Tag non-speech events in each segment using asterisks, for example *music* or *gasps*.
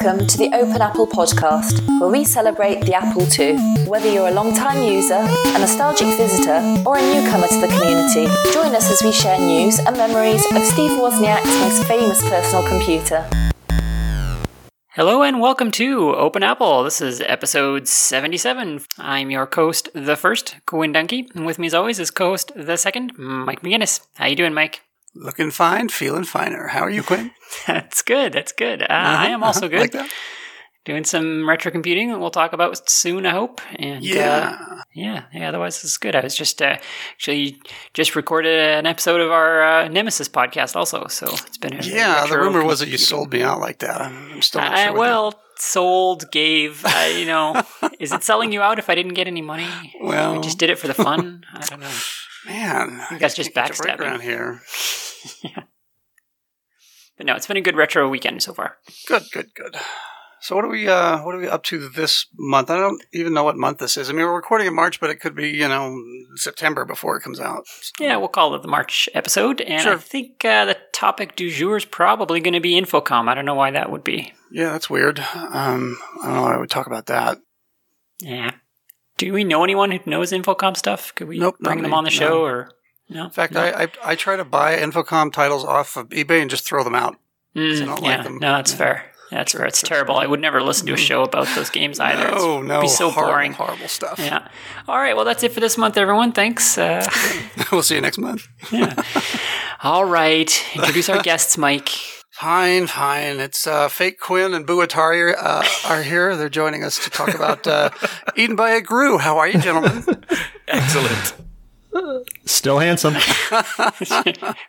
Welcome to the Open Apple podcast, where we celebrate the Apple II. Whether you're a long-time user, a nostalgic visitor, or a newcomer to the community, join us as we share news and memories of Steve Wozniak's most famous personal computer. Hello and welcome to Open Apple. This is episode 77. I'm your host, the first, Quinn Dunki, and with me as always is co-host the second, Mike McGinnis. How you doing, Mike? Looking fine, feeling finer. How are you, Quinn? *laughs* That's good. That's good. Uh, uh-huh, I am also uh-huh, good. Like that. Doing some retro computing that we'll talk about soon, I hope. And yeah, uh, yeah, yeah. Otherwise, it's good. I was just uh, actually just recorded an episode of our uh, Nemesis podcast, also. So it's been a yeah. The rumor was that you sold me out like that. I'm still not sure. well, sold, gave. you know, *laughs* is it selling you out if I didn't get any money? Well, I just did it for the fun. I don't know. Man, you guys just backstabbing around here. *laughs* yeah. But no, it's been a good retro weekend so far. Good, good, good. So what are we uh what are we up to this month? I don't even know what month this is. I mean we're recording in March, but it could be, you know, September before it comes out. Yeah, we'll call it the March episode. And sure. I think uh, the topic du jour is probably going to be Infocom. I don't know why that would be. Yeah, that's weird. Um, I don't know why I would talk about that. Yeah. Do we know anyone who knows Infocom stuff? Could we nope, bring them on the show no. or no? In fact, no. I, I, I try to buy Infocom titles off of eBay and just throw them out. Mm, yeah, like no, that's yeah. fair. That's fair. It's terrible. I would never listen to a mm. show about those games *laughs* either. Oh No, it's, no, be so horrible, boring. Horrible stuff. Yeah. All right. Well, that's it for this month, everyone. Thanks. Uh, *laughs* we'll see you next month. yeah. *laughs* All right. Introduce our guests, Mike. Fine, fine. It's uh, Fake Quinn and Boo Atari uh, are here. They're joining us to talk about uh, *laughs* Eaten by a Grue. How are you, gentlemen? *laughs* Excellent. Still handsome.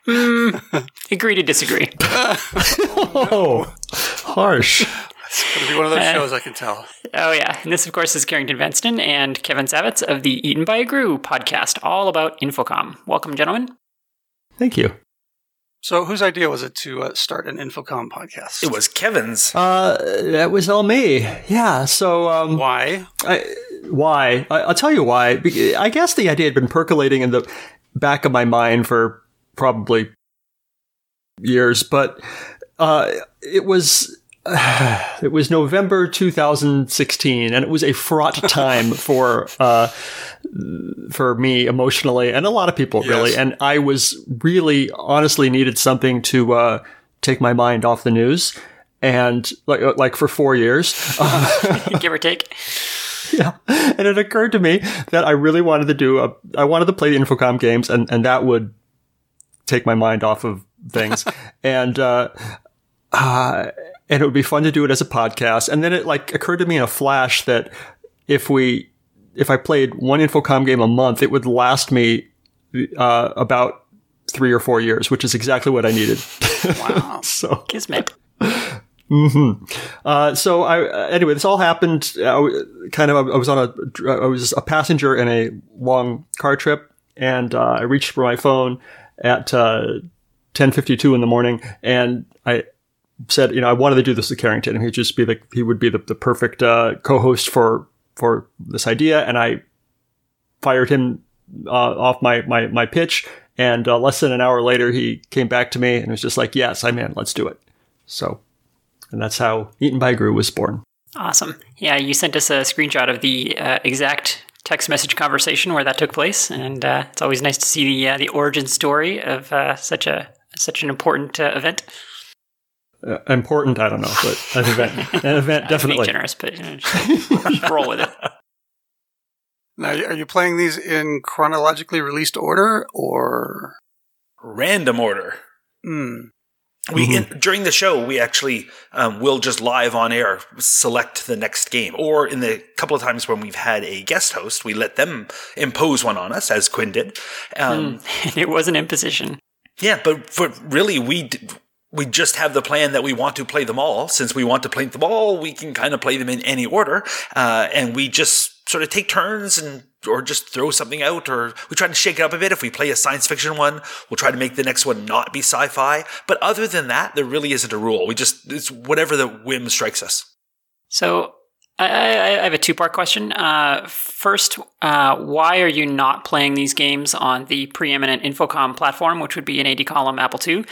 mm, *laughs* agree to disagree. oh, harsh. It's going to be one of those uh, shows, I can tell. Oh, yeah. And this, of course, is Carrington Vanston and Kevin Savetz of the Eaten by a Grue podcast, all about Infocom. Welcome, gentlemen. Thank you. So, whose idea was it to uh, start an Infocom podcast? It was Kevin's. Uh, that was all me. Yeah. So, um, why? I, why? I, will tell you why. I guess the idea had been percolating in the back of my mind for probably years, but uh, it was *sighs* it was November 2016, and it was a fraught *laughs* time for uh, for me emotionally, and a lot of people yes. really. And I was really, honestly, needed something to uh, take my mind off the news, and like like for four years, *laughs* *laughs* give or take. Yeah, and it occurred to me that I really wanted to do a, I wanted to play the Infocom games, and and that would take my mind off of things, *laughs* and. Uh, uh, and it would be fun to do it as a podcast. And then it like occurred to me in a flash that if we, if I played one Infocom game a month, it would last me uh, about three or four years, which is exactly what I needed. *laughs* Wow! *laughs* so kismet. Mm-hmm. Uh, so I, uh, anyway, this all happened. Uh, kind of, I was on a, I was a passenger in a long car trip, and uh, I reached for my phone at uh, ten fifty two in the morning, and I said, you know, I wanted to do this with Carrington, and he'd just be the he would be the, the perfect uh, co-host for for this idea, and I fired him uh, off my my my pitch, and uh, less than an hour later, he came back to me and was just like, "Yes, I'm in. Let's do it." So, and that's how Eaten by Grue was born. Awesome. Yeah, you sent us a screenshot of the uh, exact text message conversation where that took place, and uh, it's always nice to see the uh, the origin story of such a such an important event uh, important, I don't know, but an event, an event *laughs* definitely. generous, but you know, just roll with it. Now, are you playing these in chronologically released order or random order? Hmm. We mm-hmm. in, during the show we actually um, will just live on air select the next game, or in the couple of times when we've had a guest host, we let them impose one on us, as Quinn did. Um, mm. *laughs* it was an imposition. Yeah, but for really we we just have the plan that we want to play them all. Since we want to play them all, we can kind of play them in any order, uh, and we just sort of take turns and or just throw something out, or we try to shake it up a bit. If we play a science fiction one, we'll try to make the next one not be sci-fi. But other than that, there really isn't a rule. We just it's whatever the whim strikes us. So I, I, have a two part question. Uh, first, uh, why are you not playing these games on the preeminent Infocom platform, which would be an 80 column Apple II?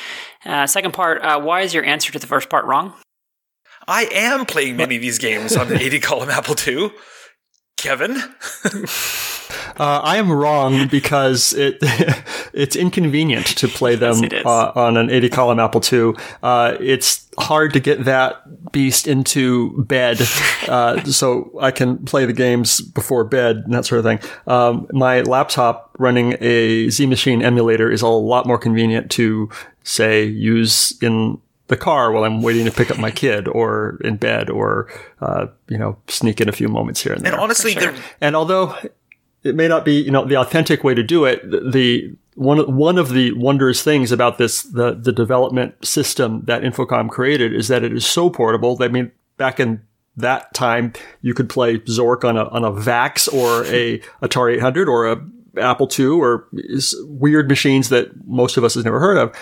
Uh, second part, uh, why is your answer to the first part wrong? I am playing many of these games on the 80 *laughs* column Apple II. Kevin? *laughs* Uh, I am wrong because it *laughs* it's inconvenient to play them Yes, uh, on an 80 column Apple II. Uh, it's hard to get that beast into bed, *laughs* uh, so I can play the games before bed and that sort of thing. Um, my laptop running a Z Machine emulator is a lot more convenient to say use in the car while I'm waiting to pick up my kid, or in bed, or uh, you know, sneak in a few moments here and there. And honestly, sure. And although it may not be, you know, the authentic way to do it, the, the one one of the wondrous things about this the the development system that Infocom created is that it is so portable. I mean, back in that time, you could play Zork on a on a VAX or a *laughs* Atari 800 or a Apple II or weird machines that most of us has never heard of.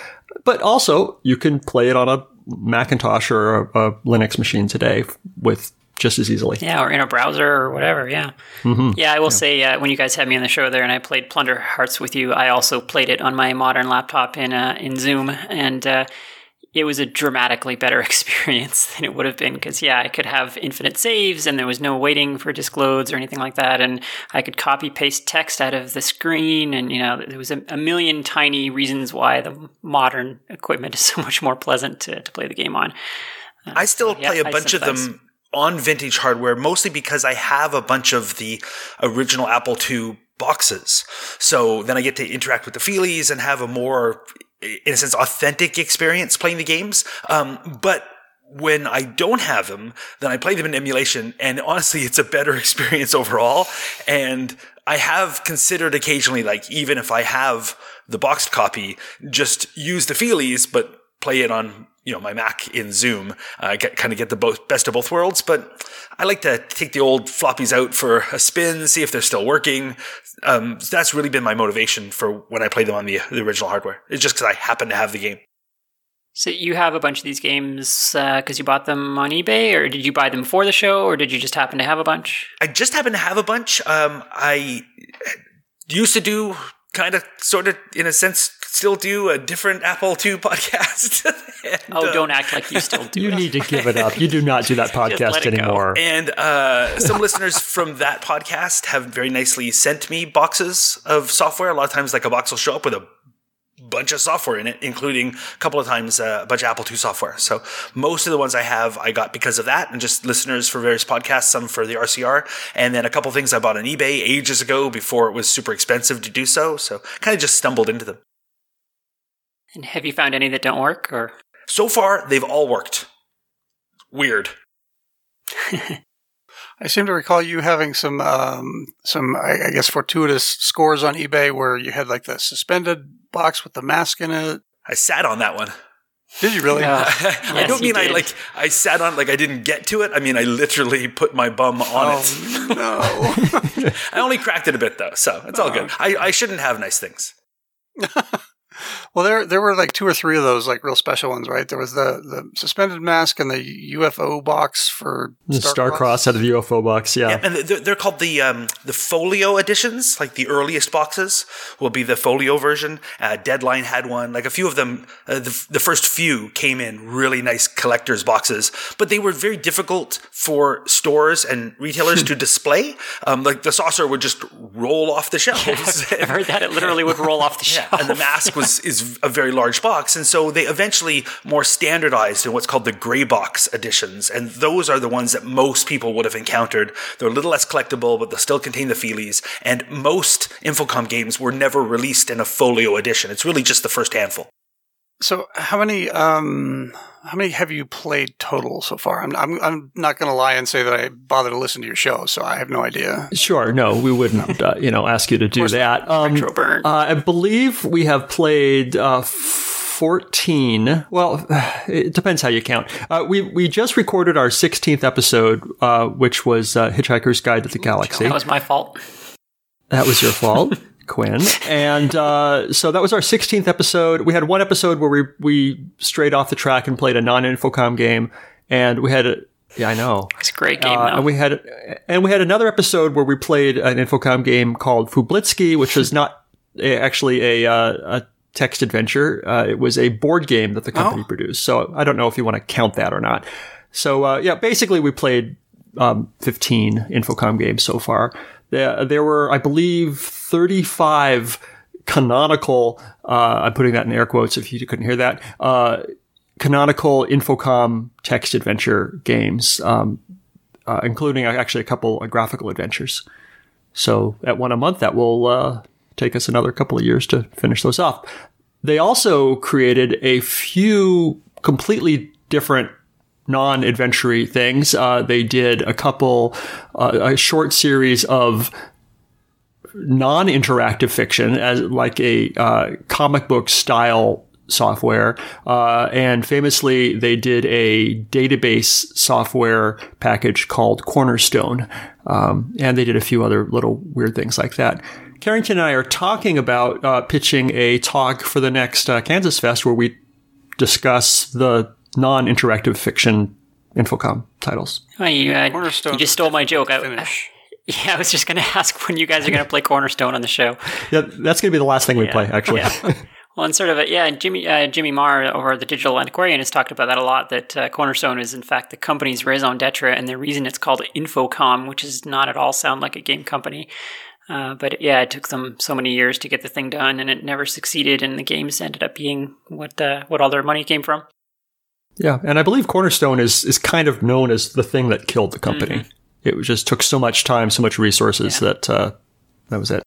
But also, you can play it on a Macintosh or a, a Linux machine today with just as easily. Yeah, or in a browser or whatever. Yeah, Mm-hmm. yeah. I will say uh, when you guys had me on the show there, and I played Plundered Hearts with you, I also played it on my modern laptop in uh, in Zoom, and uh, it was a dramatically better *laughs* experience than it would have been because yeah, I could have infinite saves, and there was no waiting for disk loads or anything like that, and I could copy paste text out of the screen, and you know there was a, a million tiny reasons why the modern equipment is *laughs* so much more pleasant to, to play the game on. I still yeah, play a I bunch of them on vintage hardware, mostly because I have a bunch of the original Apple II boxes. So then I get to interact with the feelies and have a more, in a sense, authentic experience playing the games. Um, but when I don't have them, then I play them in emulation, and honestly, it's a better *laughs* experience overall. And I have considered occasionally, like even if I have the boxed copy, just use the feelies, but play it on you know my Mac in Zoom. Uh, get, kind of get the both, best of both worlds. But I like to take the old floppies out for a spin, see if they're still working. Um, that's really been my motivation for when I play them on the, the original hardware. It's just because I happen to have the game. So you have a bunch of these games because you bought them on eBay, or did you buy them for the show, or did you just happen to have a bunch? I just happen to have a bunch. Um, I used to do kind of, sort of, in a sense, still do a different Apple II *laughs* podcast. And, Oh, uh, don't act like you still do. You it. need to give it up. You do not do that *laughs* podcast let it go. anymore. And uh, some listeners from that podcast have very nicely sent me boxes of software. A lot of times, like a box will show up with a bunch of software in it, including a couple of times uh, a bunch of Apple II software. So most of the ones I have, I got because of that, and just listeners for various podcasts, some for the RCR, and then a couple things I bought on eBay ages ago before it was super expensive to do so. So kind of just stumbled into them. And have you found any that don't work, or So far, they've all worked. Weird. *laughs* I seem to recall you having some, um, some, I, I guess, fortuitous scores on eBay where you had like the suspended box with the mask in it. I sat on that one. Did you really? Yeah. *laughs* I Yes, don't mean I like I sat on like I didn't get to it. I mean I literally put my bum on it. Oh no! *laughs* I only cracked it a bit though, so it's all good. I, I shouldn't have nice things. Well, there there were like two or three of those like real special ones, right? There was the the suspended mask and the UFO box for The Starcross out of the UFO box, yeah. And they're, they're called the um, the folio editions. Like the earliest boxes will be the folio version. Uh, Deadline had one. Like a few of them, uh, the, the first few came in really nice collector's boxes, but they were very difficult for stores and retailers *laughs* to display. Um, like the saucer would just roll off the shelves. *laughs* I've heard that it literally would roll off the *laughs* shelf. and the mask was is a very large box, and so they eventually more standardized in what's called the gray box editions, and those are the ones that most people would have encountered. They're a little less collectible, but they still contain the feelies. And most Infocom games were never released in a folio edition. It's really just the first handful. So, how many um how many have you played total so far? I'm I'm, I'm not going to lie and say that I bother to listen to your show, so I have no idea. Sure, no, we wouldn't, uh, you know, ask you to do that. Um, Retro burn. uh, I believe we have played uh, fourteen. Well, *sighs* it depends how you count. Uh, we we just recorded our sixteenth episode, uh, which was uh, Hitchhiker's Guide to the Galaxy. that was my fault. That was your fault, *laughs* Quinn. And uh, so that was our 16th episode. We had one episode where we we strayed off the track and played a non-infocom game, and we had a yeah, I know. It's a great game. Uh, and we had and we had another episode where we played an Infocom game called Fooblitzky, which is not a, actually a, uh, a text adventure. Uh, it was a board game that the company produced. So I don't know if you want to count that or not. So uh, yeah, basically we played um, 15 Infocom games so far. There, there were, I believe, 35 canonical. Uh, I'm putting that in air quotes if you couldn't hear that. Uh, canonical Infocom text adventure games, um, uh, including actually a couple of graphical adventures. So at one a month, that will uh, take us another couple of years to finish those off. They also created a few completely different non-adventure things. Uh, they did a couple, uh, a short series of non-interactive fiction as like a uh, comic book style software. Uh, and famously, they did a database software package called Cornerstone. Um, and they did a few other little weird things like that. Carrington and I are talking about uh, pitching a talk for the next uh, Kansas Fest where we discuss the non-interactive fiction Infocom titles. Oh, you, uh, Cornerstone you just stole my joke. I, *laughs* yeah, I was just going *laughs* to ask when you guys are going to play Cornerstone on the show. Yeah, that's going to be the last thing we play, actually. Yeah. *laughs* Well, and sort of, a, yeah, Jimmy uh, Jimmy Maher over the Digital Antiquarian has talked about that a lot. That uh, Cornerstone is in fact the company's raison d'être, and the reason it's called Infocom, which is not at all sound like a game company. Uh, but yeah, it took them so many years to get the thing done, and it never succeeded. And the games ended up being what uh, what all their money came from. Yeah, and I believe Cornerstone is is kind of known as the thing that killed the company. Mm-hmm. It just took so much time, so much resources Yeah. that uh, that was it.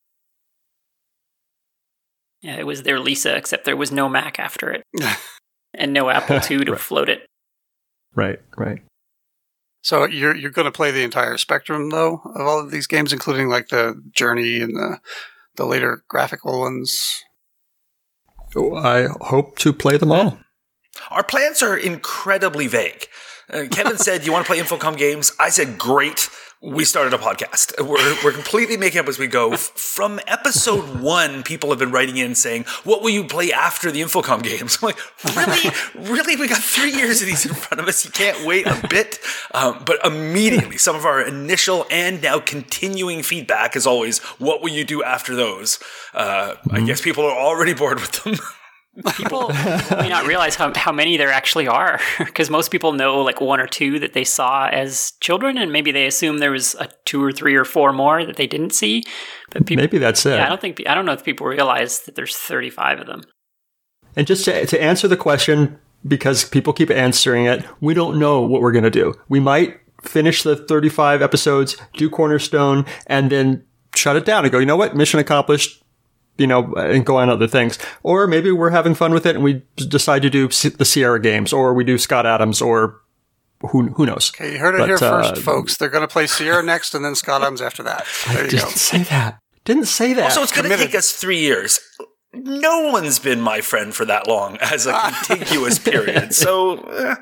Yeah, it was their Lisa, except there was no Mac after it, *laughs* and no Apple *laughs* II to Right. float it. Right, right. So you're you're going to play the entire spectrum though of all of these games, including like the Journey and the the later graphical ones. So I hope to play them all. Our plans are incredibly vague. Uh, Kevin *laughs* said, "You want to play Infocom games?" I said, "Great." We started a podcast. We're, we're completely making up as we go. From episode *laughs* one, people have been writing in saying, "What will you play after the Infocom games?" I'm like, "Really, really? We got three years of these in front of us. You can't wait a bit." Um, but immediately, some of our initial and now continuing feedback is always, "What will you do after those?" Uh, I guess people are already bored with them. *laughs* People may not realize how, how many there actually are, *laughs* because most people know like one or two that they saw as children, and maybe they assume there was a two or three or four more that they didn't see. But people, Maybe that's it. yeah, I don't think I don't know if people realize that there's 35 of them. And just to, to answer the question, because people keep answering it, we don't know what we're going to do. We might finish the 35 episodes, do Cornerstone, and then shut it down and go, you know what? Mission accomplished, you know, and go on other things. Or maybe we're having fun with it and we decide to do the Sierra games, or we do Scott Adams, or who, who knows? Okay, you heard it But, here uh, first, folks. They're going to play Sierra next, and then Scott Adams after that. There you. Didn't say that. Didn't say that. So it's going to take us three years. No one's been my friend for that long as a *laughs* contiguous period. So eh,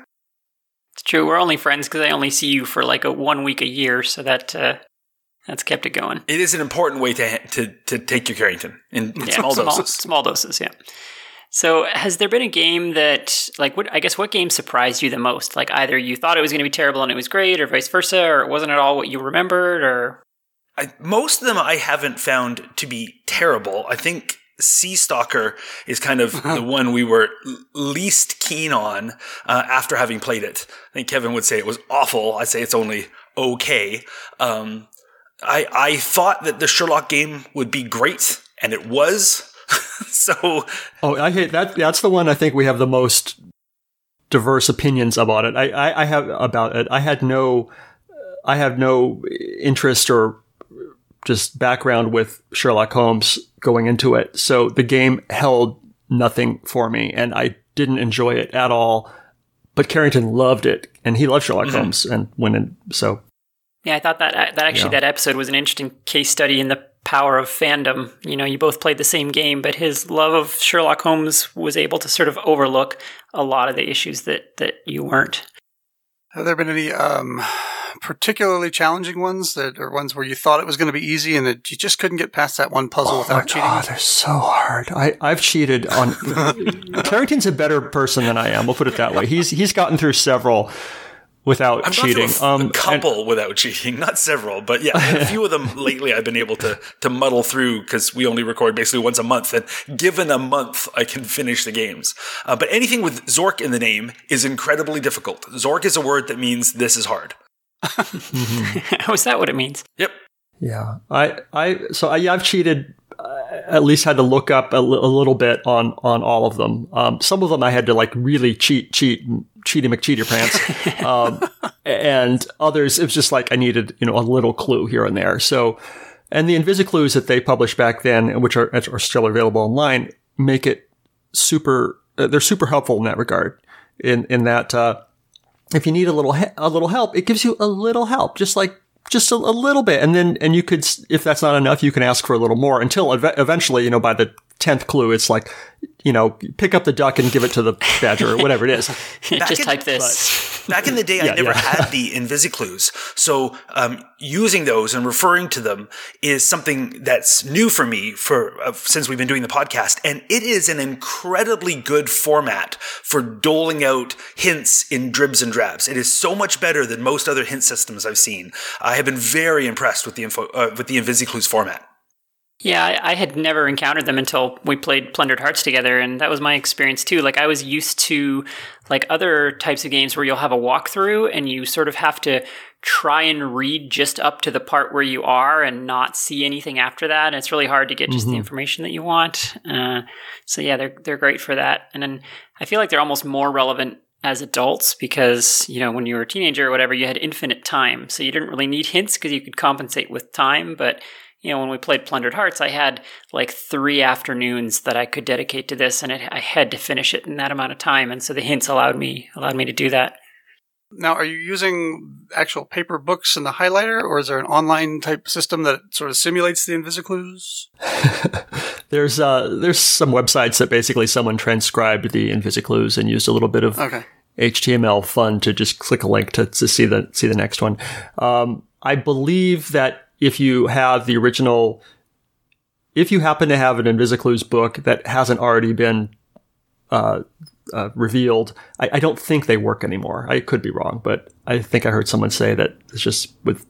It's true. We're only friends because I only see you for like a one week a year, so that uh, that's kept it going. it is an important way to to, to take your Carrington in, in Yeah, small small, doses. small doses. Yeah. So, has there been a game that, like, what I guess, what game surprised you the most? Like, either you thought it was going to be terrible and it was great, or vice versa, or it wasn't at all what you remembered, or I, most of them I haven't found to be terrible. I think Sea Stalker is kind of *laughs* the one we were least keen on uh, after having played it. I think Kevin would say it was awful. I'd say it's only okay. Um, I I thought that the Sherlock game would be great, and it was. *laughs* so Oh, I hate that. That's the one I think we have the most diverse opinions about it. I, I, I have about it. I had no, I have no interest or just background with Sherlock Holmes going into it. So the game held nothing for me and I didn't enjoy it at all. But Carrington loved it and he loved Sherlock mm-hmm. Holmes and went in. So yeah, I thought that that actually Yeah. that episode was an interesting case study in the power of fandom. You know, you both played the same game, but his love of Sherlock Holmes was able to sort of overlook a lot of the issues that that you weren't. Have there been any um, particularly challenging ones that or ones where you thought it was going to be easy and that you just couldn't get past that one puzzle without cheating? Oh, they're so hard. I, I've cheated on. *laughs* Carrington's a better person than I am. We'll put it that way. He's he's gotten through several without I've cheating. gone through a, um, a and- couple without cheating, *laughs* not several, but yeah, a few of them *laughs* lately I've been able to to muddle through because we only record basically once a month, and given a month, I can finish the games. Uh, but anything with Zork in the name is incredibly difficult. Zork is a word that means this is hard. oh, *laughs* is that what it means? Yep. Yeah, I, I, so I, yeah, I've cheated. At least had to look up a, li- a little bit on on all of them. Um, some of them I had to like really cheat, cheat, cheaty McCheater pants, *laughs* um, and others it was just like I needed you know a little clue here and there. So, and the Invisiclues that they published back then, which are are still available online, make it super. Uh, they're super helpful in that regard. In in that. Uh, if you need a little he- a little help, it gives you a little help, just like just a, a little bit, and then and you could, if that's not enough, you can ask for a little more until ev- eventually, you know, by the tenth clue, it's like, you know, pick up the duck and give it to the badger or whatever it is. *laughs* *laughs* Just in- type this. Back in the day, I never yeah. had *laughs* the Invisiclues. So, um, using those and referring to them is something that's new for me for, uh, since we've been doing the podcast. And it is an incredibly good format for doling out hints in dribs and drabs. It is so much better than most other hint systems I've seen. I have been very impressed with the info, uh, with the Invisiclues format. Yeah, I, I had never encountered them until we played Plundered Hearts together, and that was my experience too. Like I was used to like other types of games where you'll have a walkthrough and you sort of have to try and read just up to the part where you are and not see anything after that. And it's really hard to get just the information that you want. Uh, so yeah, they're they're great for that. And then I feel like they're almost more relevant as adults because you know when you were a teenager or whatever you had infinite time so you didn't really need hints because you could compensate with time but you know when we played plundered hearts i had like three afternoons that i could dedicate to this and it, i had to finish it in that amount of time and so the hints allowed me allowed me to do that Now, are you using actual paper books and the highlighter, or is there an online type system that sort of simulates the Invisiclues? *laughs* There's uh, there's some websites that basically someone transcribed the Invisiclues and used a little bit of Okay. HTML fun to just click a link to, to see the see the next one. Um, I believe that if you have the original, if you happen to have an Invisiclues book that hasn't already been uh, uh, revealed, I, I don't think they work anymore. I could be wrong, but I think I heard someone say that it's just with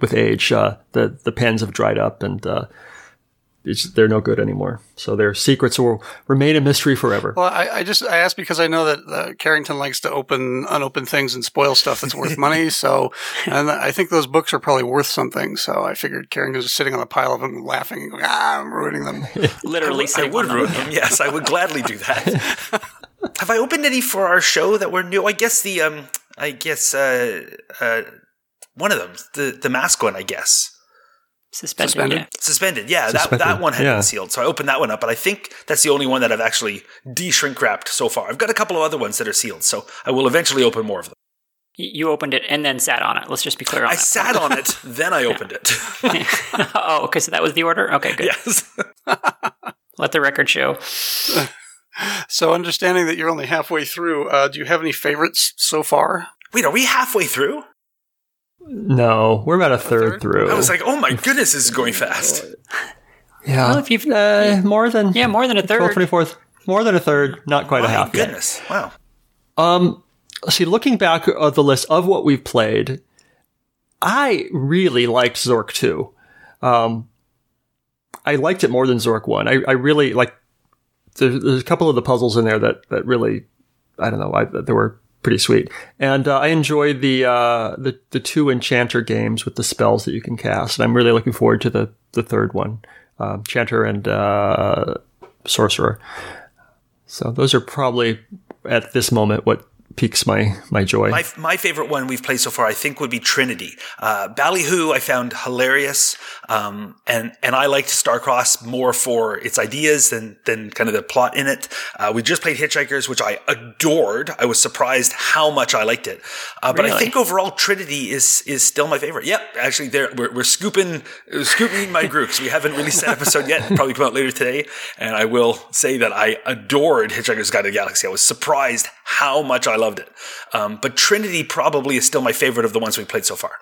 with age, uh, the the pens have dried up and uh, they're no good anymore. So their secrets will remain a mystery forever. Well, I, I just I asked because I know that uh, Carrington likes to open unopened things and spoil stuff that's worth money. *laughs* So, and I think those books are probably worth something. So I figured Carrington was sitting on a pile of them, laughing, and going, "Ah, I'm ruining them." *laughs* literally I sitting would ruin them. Yes, I would gladly do that. *laughs* Have I opened any for our show that were new? I guess the um, I guess uh, uh, one of them, the the mask one. I guess suspended, Suspended? yeah. suspended. Yeah, that Suspended, that one had yeah. been sealed, so I opened that one up. But I think that's the only one that I've actually de-shrink wrapped so far. I've got a couple of other ones that are sealed, so I will eventually open more of them. You opened it and then sat on it let's just be clear on I that sat on it, then I opened it. *laughs* oh okay so that was the order okay good yes. *laughs* let the record show So, understanding that you're only halfway through, uh, do you have any favorites so far? Wait, are we halfway through? No, we're about a third, third? through. I was like, oh my goodness, this is going fast. *laughs* yeah, Well, if you've- uh, more than yeah more than a third 24th, more than a third, not quite a My half yet. goodness, wow. Um, see, looking back at the list of what we've played, I really liked Zork 2. Um, I liked it more than Zork 1. I, I really like, there's, there's a couple of the puzzles in there that, that really, I don't know, I, there were pretty sweet. And uh, I enjoy the, uh, the, the two Enchanter games with the spells that you can cast. And I'm really looking forward to the, the third one, uh, Enchanter and, Sorcerer. So those are probably at this moment what piques my my joy. My, my favorite one we've played so far, I think, would be Trinity. Uh, Ballyhoo, I found hilarious, um, and and I liked Starcross more for its ideas than than kind of the plot in it. Uh, we just played Hitchhikers, which I adored. I was surprised how much I liked it, uh, but I think overall Trinity is is still my favorite. Yep, actually, there we're, we're scooping scooping my groups. We haven't released that episode yet. It'll probably come out later today, and I will say that I adored Hitchhiker's Guide to the Galaxy. I was surprised how much I loved it. Um, but Trinity probably is still my favorite of the ones we played so far.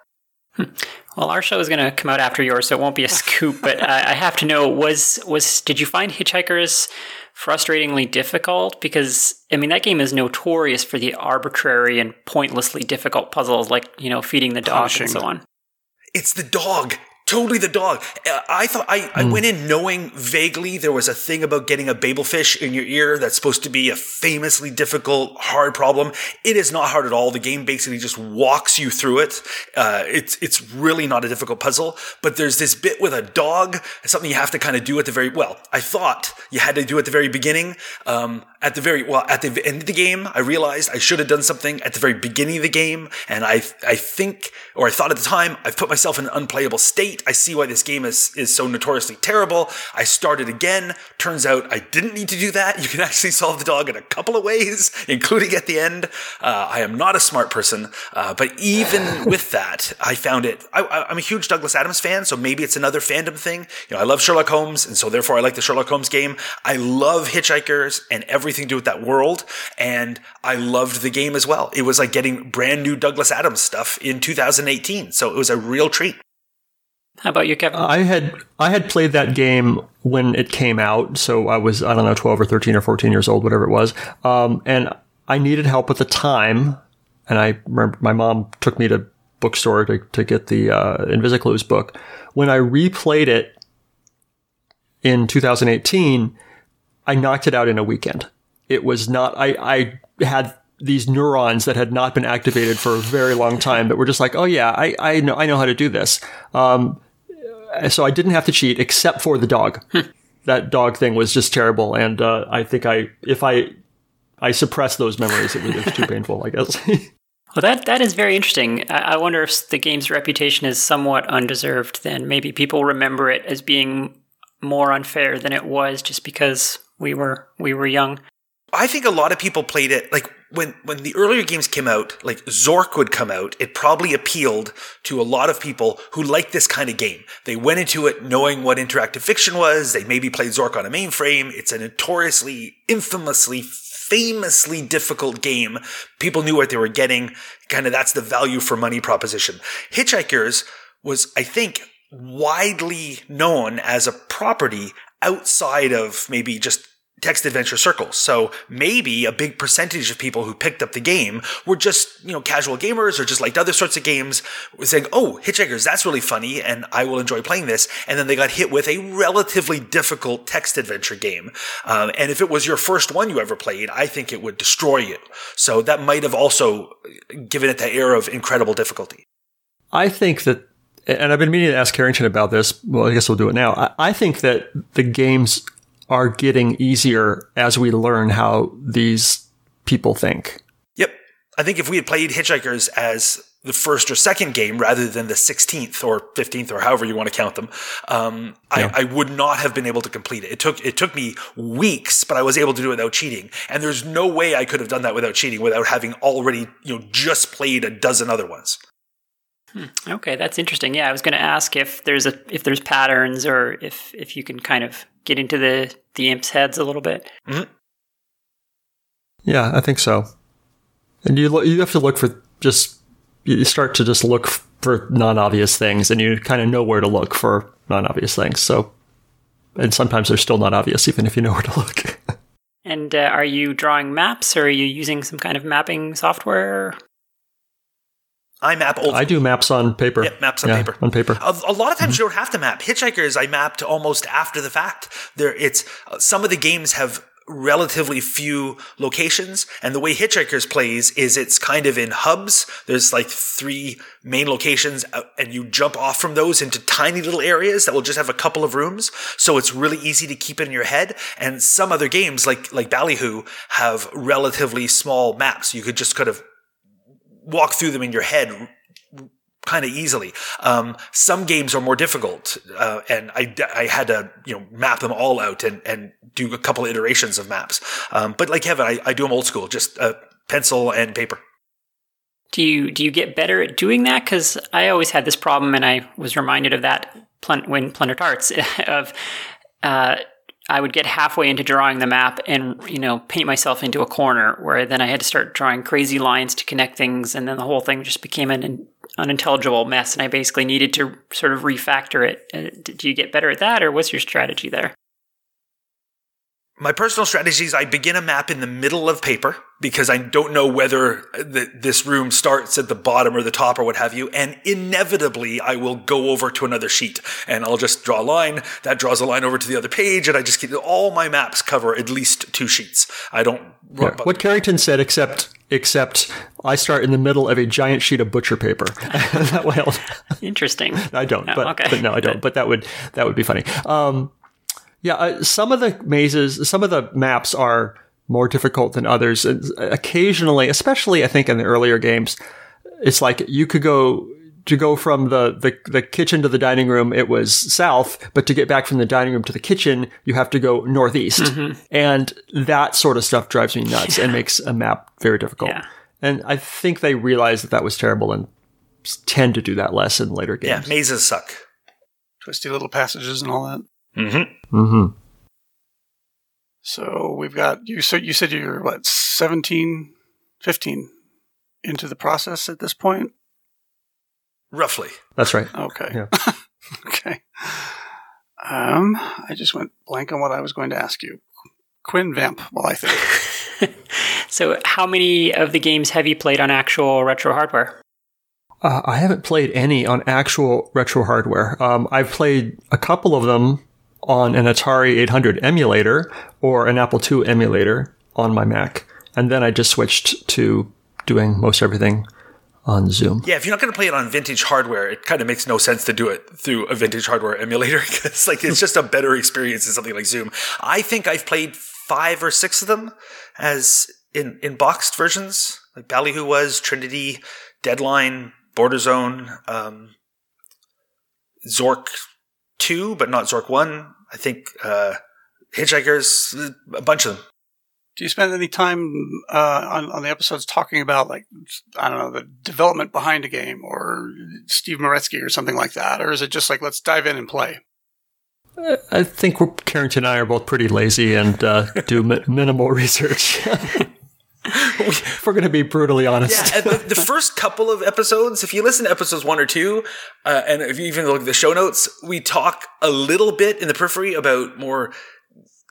Well, our show is going to come out after yours, so it won't be a *laughs* scoop. But I, I have to know was was did you find Hitchhikers frustratingly difficult? Because I mean, that game is notorious for the arbitrary and pointlessly difficult puzzles, like you know, feeding the dog Punishing and so on. It's the dog. Totally the dog. Uh, I thought I, I went in knowing vaguely there was a thing about getting a babel fish in your ear that's supposed to be a famously difficult, hard problem. It is not hard at all. The game basically just walks you through it. Uh, it's it's really not a difficult puzzle. But there's this bit with a dog, something you have to kind of do at the very well. I thought you had to do at the very beginning. Um, at the very well at the end of the game, I realized I should have done something at the very beginning of the game, and I I think or I thought at the time I've put myself in an unplayable state. I see why this game is is so notoriously terrible. I started again. Turns out I didn't need to do that. You can actually solve the dog in a couple of ways, *laughs* including at the end. Uh, I am not a smart person, uh, but even *laughs* with that, I found it. I, I, I'm a huge Douglas Adams fan, so maybe it's another fandom thing. You know, I love Sherlock Holmes, and so therefore I like the Sherlock Holmes game. I love Hitchhikers and everything to do with that world, and I loved the game as well. It was like getting brand new Douglas Adams stuff in 2018, so it was a real treat. How about you, Kevin? I had I had played that game when it came out, so I was I don't know twelve or thirteen or fourteen years old, whatever it was, um, and I needed help at the time, and I remember my mom took me to bookstore to to get the uh, Invisiclues book. When I replayed it in 2018, I knocked it out in a weekend. It was not I I had these neurons that had not been activated for a very long time that were just like, oh yeah, I, I know I know how to do this. Um, so I didn't have to cheat except for the dog. that dog thing was just terrible, and uh, I think I if I I suppressed those memories, it was, it was too painful. I guess. *laughs* Well, that that is very interesting. I, I wonder if the game's reputation is somewhat undeserved. Then maybe people remember it as being more unfair than it was, just because we were we were young. I think a lot of people played it like when when the earlier games came out, like Zork would come out, it probably appealed to a lot of people who liked this kind of game. They went into it knowing what interactive fiction was. They maybe played Zork on a mainframe. It's a notoriously, infamously, famously difficult game. People knew what they were getting. Kind of that's the value for money proposition. Hitchhikers was, I think, widely known as a property outside of maybe just text adventure circles. So maybe a big percentage of people who picked up the game were just, you know, casual gamers or just liked other sorts of games saying, Oh, Hitchhikers, that's really funny and I will enjoy playing this. And then they got hit with a relatively difficult text adventure game. Um, and if it was your first one you ever played, I think it would destroy you. So that might have also given it the air of incredible difficulty. I think that, and I've been meaning to ask Carrington about this. Well, I guess we'll do it now. I, I think that the games are getting easier as we learn how these people think. Yep. I think if we had played Hitchhikers as the first or second game rather than the 16th or 15th or however you want to count them, um, Yeah. I, I would not have been able to complete it. It took, it took me weeks, but I was able to do it without cheating. And there's no way I could have done that without cheating without having already, you know, just played a dozen other ones. Okay, that's interesting. Yeah, I was going to ask if there's a if there's patterns or if if you can kind of get into the the imps' heads a little bit. Yeah, I think so. And you lo- you have to look for just you start to just look for non-obvious things, and you kind of know where to look for non-obvious things. So, and sometimes they're still not obvious, even if you know where to look. *laughs* And uh, are you drawing maps or are you using some kind of mapping software? I map old I do maps on paper. Yeah, maps on Yeah, paper. On paper. A, a lot of times you don't have to map. Hitchhikers, I mapped almost after the fact. There, it's uh, some of the games have relatively few locations, and the way Hitchhikers plays is it's kind of in hubs. There's like three main locations, uh, and you jump off from those into tiny little areas that will just have a couple of rooms. So it's really easy to keep it in your head. And some other games, like like Ballyhoo, have relatively small maps. You could just kind of walk through them in your head kind of easily. Um, some games are more difficult, uh, and I, I had to you know map them all out and, and do a couple of iterations of maps. Um, but like Kevin, I, I do them old school, just uh, pencil and paper. Do you do you get better at doing that? Because I always had this problem, and I was reminded of that when Plundered Tarts *laughs* of. Uh, I would get halfway into drawing the map and you know paint myself into a corner where then I had to start drawing crazy lines to connect things, and then the whole thing just became an unintelligible mess and I basically needed to sort of refactor it. Uh, did you get better at that or what's your strategy there? My personal strategy is I begin a map in the middle of paper because I don't know whether the, this room starts at the bottom or the top or what have you. And inevitably, I will go over to another sheet and I'll just draw a line. That draws a line over to the other page. And I just keep all my maps cover at least two sheets. I don't. Yeah. What Carrington said, except except I start in the middle of a giant sheet of butcher paper. *laughs* that way, I'll, interesting. *laughs* I don't, no, but, okay. but no, I don't. But that would that would be funny. Um, yeah, uh, some of the mazes, some of the maps are more difficult than others. And occasionally, especially I think in the earlier games, it's like you could go to go from the, the, the kitchen to the dining room, it was south, but to get back from the dining room to the kitchen, you have to go northeast. Mm-hmm. And that sort of stuff drives me nuts yeah. and makes a map very difficult. Yeah. And I think they realized that that was terrible and tend to do that less in later games. Yeah, mazes suck. Twisty little passages and all that. Mm-hmm. Mm-hmm. So we've got you. So you said you're what 17, 15 into the process at this point. Roughly. That's right. Okay. Yeah. *laughs* okay. Um, I just went blank on what I was going to ask you. Quinn Vamp. Well, I think. *laughs* so, how many of the games have you played on actual retro hardware? Uh, I haven't played any on actual retro hardware. Um, I've played a couple of them on an Atari 800 emulator or an Apple II emulator on my Mac. And then I just switched to doing most everything on Zoom. Yeah, if you're not going to play it on vintage hardware, it kind of makes no sense to do it through a vintage hardware emulator *laughs* because like it's just a better experience than something like Zoom. I think I've played five or six of them as in in boxed versions, like Ballyhoo was Trinity, Deadline, Border Zone, um, Zork two, but not Zork one. I think uh, Hitchhikers, a bunch of them. Do you spend any time uh, on, on the episodes talking about like I don't know the development behind a game or Steve Meretzky or something like that, or is it just like let's dive in and play? I think we're, Carrington and I are both pretty lazy and uh, do mi- minimal research. *laughs* *laughs* if we're going to be brutally honest. Yeah, the, the, *laughs* first couple of episodes, if you listen to episodes one or two, uh, and if you even look at the show notes, we talk a little bit in the periphery about more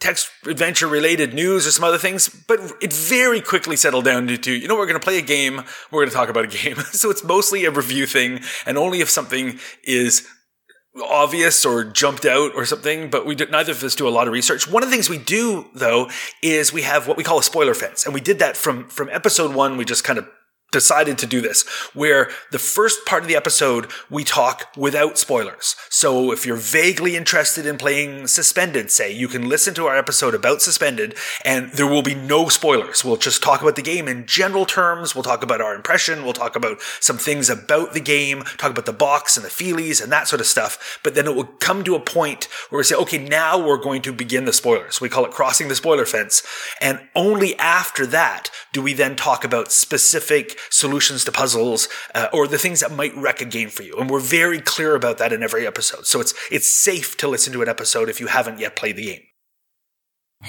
text adventure related news or some other things, but it very quickly settled down to, you know, we're going to play a game, we're going to talk about a game. *laughs* so it's mostly a review thing, and only if something is obvious or jumped out or something, but we did, neither of us do a lot of research. One of the things we do though is we have what we call a spoiler fence, and we did that from from episode one. We just kind of decided to do this, where the first part of the episode we talk without spoilers. So if you're vaguely interested in playing Suspended, say, you can listen to our episode about Suspended and there will be no spoilers. We'll just talk about the game in general terms. We'll talk about our impression. We'll talk about some things about the game, talk about the box and the feelies and that sort of stuff. But then it will come to a point where we say, okay, now we're going to begin the spoilers. We call it crossing the spoiler fence. And only after that do we then talk about specific solutions to puzzles, uh, or the things that might wreck a game for you. And we're very clear about that in every episode. So it's it's safe to listen to an episode if you haven't yet played the game.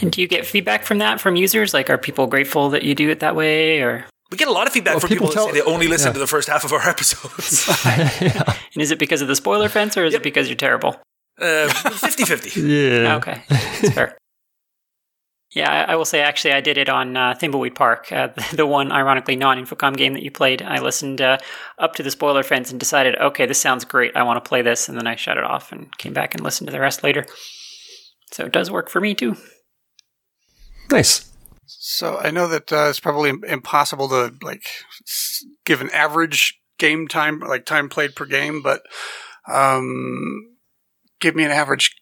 And do you get feedback from that from users? Like, are people grateful that you do it that way, or? We get a lot of feedback well, from people, people tell, that say they only listen yeah. to the first half of our *laughs* episodes. *laughs* yeah. And is it because of the spoiler fence, or is yep. it because you're terrible? Uh, 50-50. *laughs* yeah. Okay. That's fair. Yeah, I, will say actually I did it on uh, Thimbleweed Park, uh, *laughs* the one ironically non-Infocom game that you played. I listened uh, up to the spoiler fence and decided, okay, this sounds great. I want to play this, and then I shut it off and came back and listened to the rest later. So it does work for me too. Nice. So I know that uh, it's probably impossible to like give an average game time, like time played per game, but um, give me an average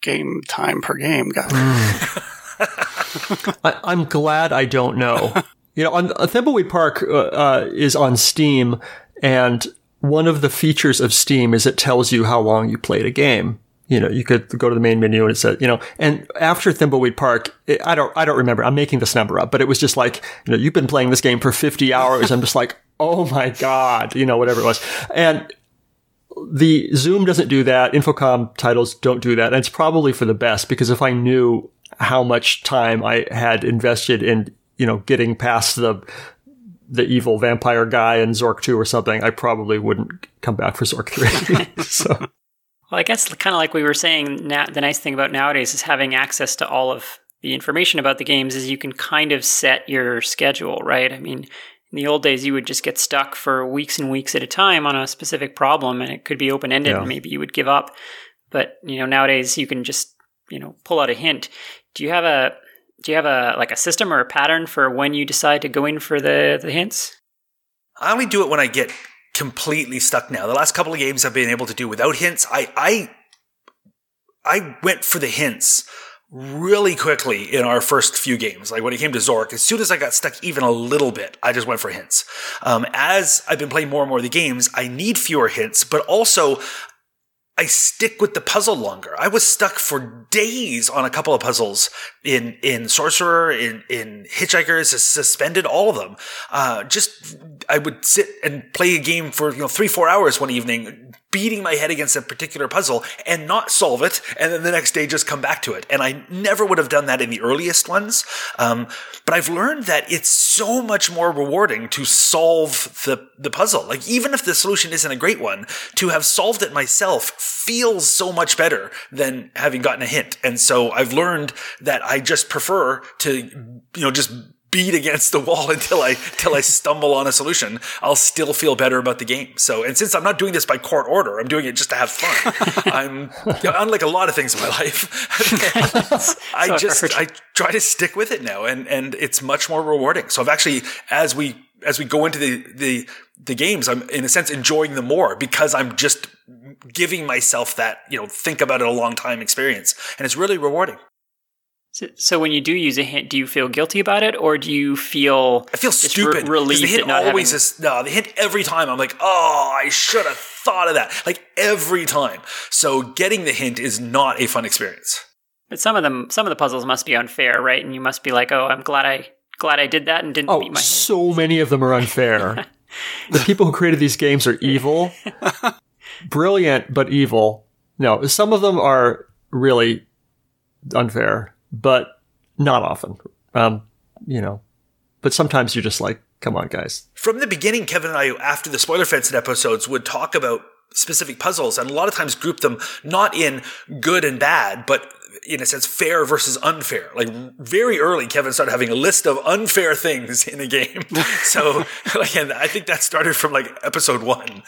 game time per game, guys. *laughs* *laughs* I, am glad I don't know. You know, on uh, Thimbleweed Park uh, uh, is on Steam, and one of the features of Steam is it tells you how long you played a game. You know, you could go to the main menu and it said, you know, and after Thimbleweed Park, it, I don't, I don't remember. I'm making this number up, but it was just like, you know, you've been playing this game for 50 hours. I'm just like, oh my god, you know, whatever it was, and the Zoom doesn't do that. Infocom titles don't do that. And it's probably for the best because if I knew how much time I had invested in, you know, getting past the the evil vampire guy in Zork 2 or something, I probably wouldn't come back for Zork 3. *laughs* so. Well, I guess kind of like we were saying, now, the nice thing about nowadays is having access to all of the information about the games is you can kind of set your schedule, right? I mean, in the old days, you would just get stuck for weeks and weeks at a time on a specific problem, and it could be open ended, yeah. and maybe you would give up. But you know, nowadays you can just you know pull out a hint. Do you have a do you have a like a system or a pattern for when you decide to go in for the the hints? I only do it when I get completely stuck now. The last couple of games I've been able to do without hints. I I I went for the hints really quickly in our first few games. Like when it came to Zork, as soon as I got stuck even a little bit, I just went for hints. Um, as I've been playing more and more of the games, I need fewer hints, but also I stick with the puzzle longer. I was stuck for days on a couple of puzzles in, in Sorcerer, in, in Hitchhikers, suspended, all of them. Uh, just, I would sit and play a game for, you know, three, four hours one evening, beating my head against a particular puzzle and not solve it, and then the next day just come back to it. And I never would have done that in the earliest ones. Um, but I've learned that it's so much more rewarding to solve the, the puzzle. Like, even if the solution isn't a great one, to have solved it myself feels so much better than having gotten a hint. And so I've learned that I just prefer to, you know, just beat against the wall *laughs* until I till I stumble on a solution, I'll still feel better about the game. So, and since I'm not doing this by court order, I'm doing it just to have fun. *laughs* I'm unlike a lot of things in my life. *laughs* I just I try to stick with it now, and and it's much more rewarding. So I've actually as we as we go into the the the games, I'm in a sense enjoying them more because I'm just giving myself that you know think about it a long time experience, and it's really rewarding. So, so, when you do use a hint, do you feel guilty about it, or do you feel I feel stupid? Re- relieved the hint always having... is no. The hint every time I'm like, oh, I should have thought of that. Like every time. So getting the hint is not a fun experience. But some of them, some of the puzzles must be unfair, right? And you must be like, oh, I'm glad I glad I did that and didn't oh, beat my. so many of them are unfair. *laughs* the people who created these games are evil, *laughs* brilliant but evil. No, some of them are really unfair but not often. Um, you know, but sometimes you're just like, come on, guys. From the beginning, Kevin and I, after the spoiler fenced episodes, would talk about specific puzzles and a lot of times group them not in good and bad, but in a sense, fair versus unfair. Like very early, Kevin started having a list of unfair things in a game. *laughs* so, again, I think that started from like episode one.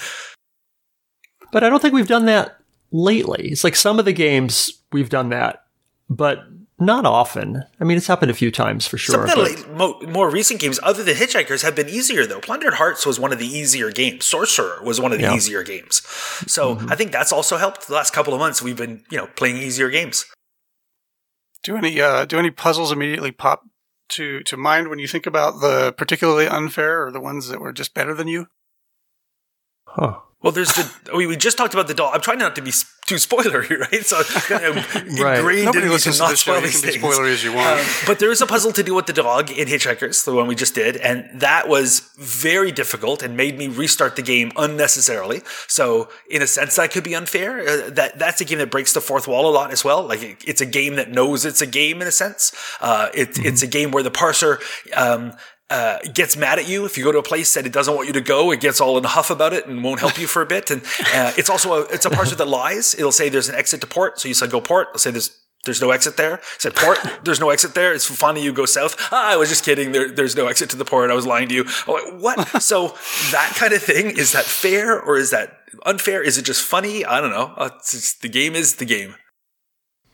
But I don't think we've done that lately. It's like some of the games we've done that, but not often. I mean, it's happened a few times for sure. Some of the more, more, recent games, other than Hitchhikers, have been easier though. Plundered Hearts was one of the easier games. Sorcerer was one of the yeah. easier games. So mm-hmm. I think that's also helped. The last couple of months, we've been you know playing easier games. Do any uh, do any puzzles immediately pop to to mind when you think about the particularly unfair or the ones that were just better than you? Huh. Well, there's the we, we just talked about the doll. I'm trying not to be too spoilery, *laughs* right? So kind of *laughs* right. ingrained Nobody in to not spoil these things. Spoilery as you want. Um, but there is a puzzle to do with the dog in Hitchhikers, the one we just did, and that was very difficult and made me restart the game unnecessarily. So in a sense, that could be unfair. Uh, that that's a game that breaks the fourth wall a lot as well. Like it, it's a game that knows it's a game in a sense. Uh, it, mm-hmm. It's a game where the parser um, uh, gets mad at you if you go to a place that it doesn't want you to go. It gets all in a huff about it and won't help you for a bit. And uh, it's also a, it's a parser that lies. It'll say there's an exit to port, so you said go port. It'll say there's there's no exit there. I said port. *laughs* There's no exit there. It's funny you go south. Ah, I was just kidding. There, there's no exit to the port. I was lying to you. Like, what? *laughs* so that kind of thing is that fair or is that unfair? Is it just funny? I don't know. Uh, just, the game is the game.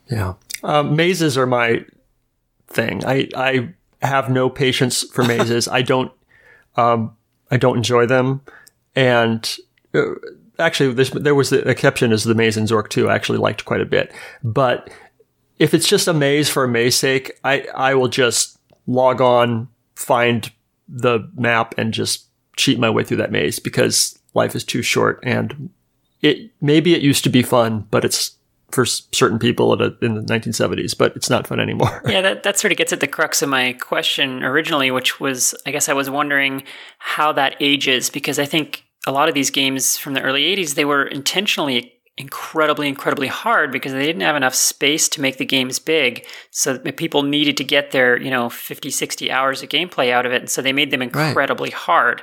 Yeah, um, mazes are my thing. I I have no patience for *laughs* mazes. I don't, um, I don't enjoy them. And uh, actually, there was the exception is the maze in Zork 2. I actually liked quite a bit. But if it's just a maze for a maze sake, I, I will just log on, find the map and just cheat my way through that maze because life is too short and it, maybe it used to be fun, but it's for certain people a, in the 1970s, but it's not fun anymore. yeah, that, *laughs* that sort of gets at the crux of my question originally, which was I guess I was wondering how that ages because I think a lot of these games from the early 80s, they were intentionally incredibly, incredibly hard because they didn't have enough space to make the games big. So people needed to get their, you know, 50, 60 hours of gameplay out of it. And so they made them incredibly right. hard.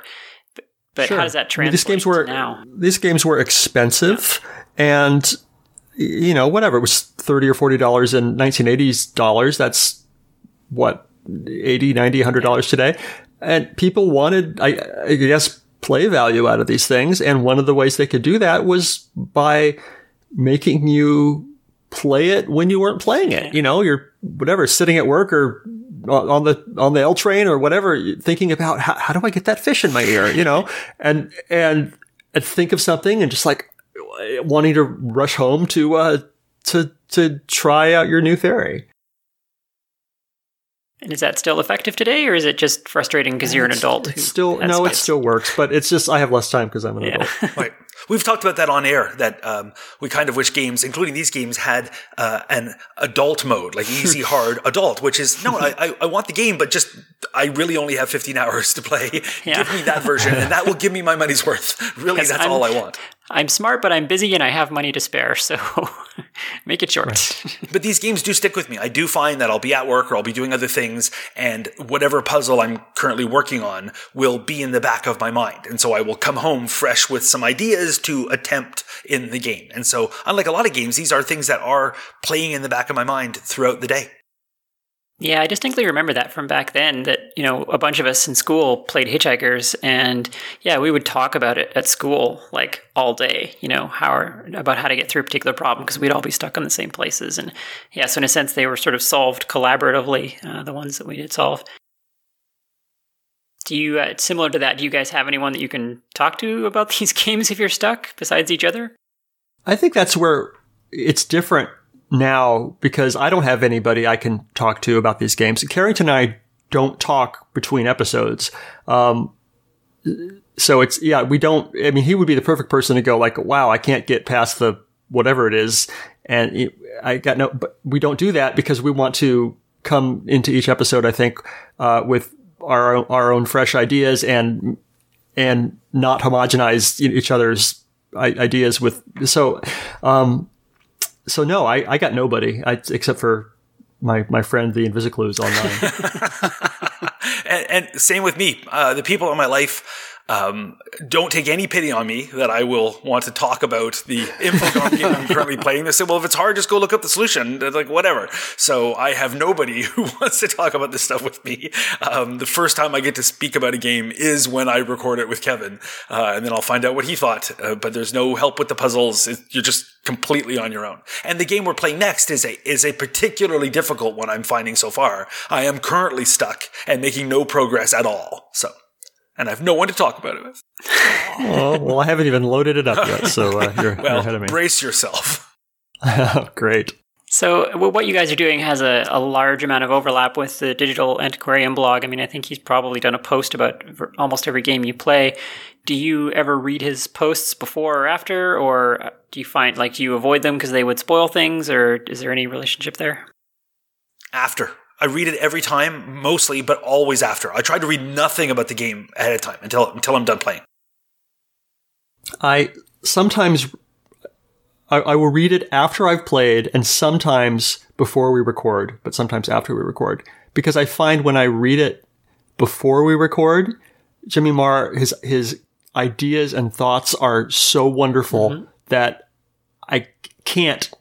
But, but sure. how does that translate I mean, these games were, now? These games were expensive yeah. and, you know, whatever. It was 30 or $40 in 1980s dollars. That's what, 80, 90, $100 today. And people wanted, I, I guess, play value out of these things. And one of the ways they could do that was by making you play it when you weren't playing it. You know, you're whatever, sitting at work or on the, on the L train or whatever, thinking about how, how do I get that fish in my ear, you know, and, and, and think of something and just like wanting to rush home to, uh, to, to try out your new theory. And is that still effective today, or is it just frustrating because you're an adult? It's still no, it still works, but it's just I have less time because I'm an yeah. adult. *laughs* right. We've talked about that on air. That um, we kind of wish games, including these games, had uh, an adult mode, like easy, *laughs* hard, adult. Which is no, I, I, I, want the game, but just I really only have 15 hours to play. Yeah. Give me that version, and that will give me my money's worth. Really, *laughs* that's I'm, all I want. I'm smart, but I'm busy and I have money to spare, so *laughs* make it short. Right. *laughs* but these games do stick with me. I do find that I'll be at work or I'll be doing other things, and whatever puzzle I'm currently working on will be in the back of my mind. And so I will come home fresh with some ideas to attempt in the game. And so, unlike a lot of games, these are things that are playing in the back of my mind throughout the day. Yeah, I distinctly remember that from back then that, you know, a bunch of us in school played Hitchhikers and yeah, we would talk about it at school like all day, you know, how about how to get through a particular problem because we'd all be stuck in the same places and yeah, so in a sense they were sort of solved collaboratively, uh, the ones that we did solve. Do you uh, similar to that, do you guys have anyone that you can talk to about *laughs* these games if you're stuck besides each other? I think that's where it's different now because I don't have anybody I can talk to about these games. Carrington and I don't talk between episodes. Um, so it's, yeah, we don't, I mean, he would be the perfect person to go like, wow, I can't get past the whatever it is. And I got no, but we don't do that because we want to come into each episode, I think, uh, with our, our own fresh ideas and, and not homogenize each other's ideas with, so, um, so no, I, I got nobody I, except for my my friend the Invisiclues online. *laughs* and, and, same with me. Uh, the people in my life um, don't take any pity on me that I will want to talk about the Infocom game I'm *laughs* currently playing. They say, well, if it's hard, just go look up the solution. They're like, whatever. So I have nobody *laughs* who wants to talk about this stuff with me. Um, the first time I get to speak about a game is when I record it with Kevin. Uh, and then I'll find out what he thought. Uh, but there's no help with the puzzles. It, you're just completely on your own. And the game we're playing next is a, is a particularly difficult one I'm finding so far. I am currently stuck and making no progress at all. So and I have no one to talk about it with. oh, well, I haven't even loaded it up yet, *laughs* so uh, you're, well, you're ahead of me. Brace yourself. *laughs* Great. So, what you guys are doing has a, a, large amount of overlap with the Digital Antiquarian blog. I mean, I think he's probably done a post about almost every game you play. Do you ever read his posts before or after, or do you find like do you avoid them because they would spoil things, or is there any relationship there? After. I read it every time, mostly, but always after. I try to read nothing about the game ahead of time until until I'm done playing. I sometimes I, I, will read it after I've played, and sometimes before we record, but sometimes after we record, because I find when I read it before we record, Jimmy Maher his his ideas and thoughts are so wonderful mm-hmm. that I can't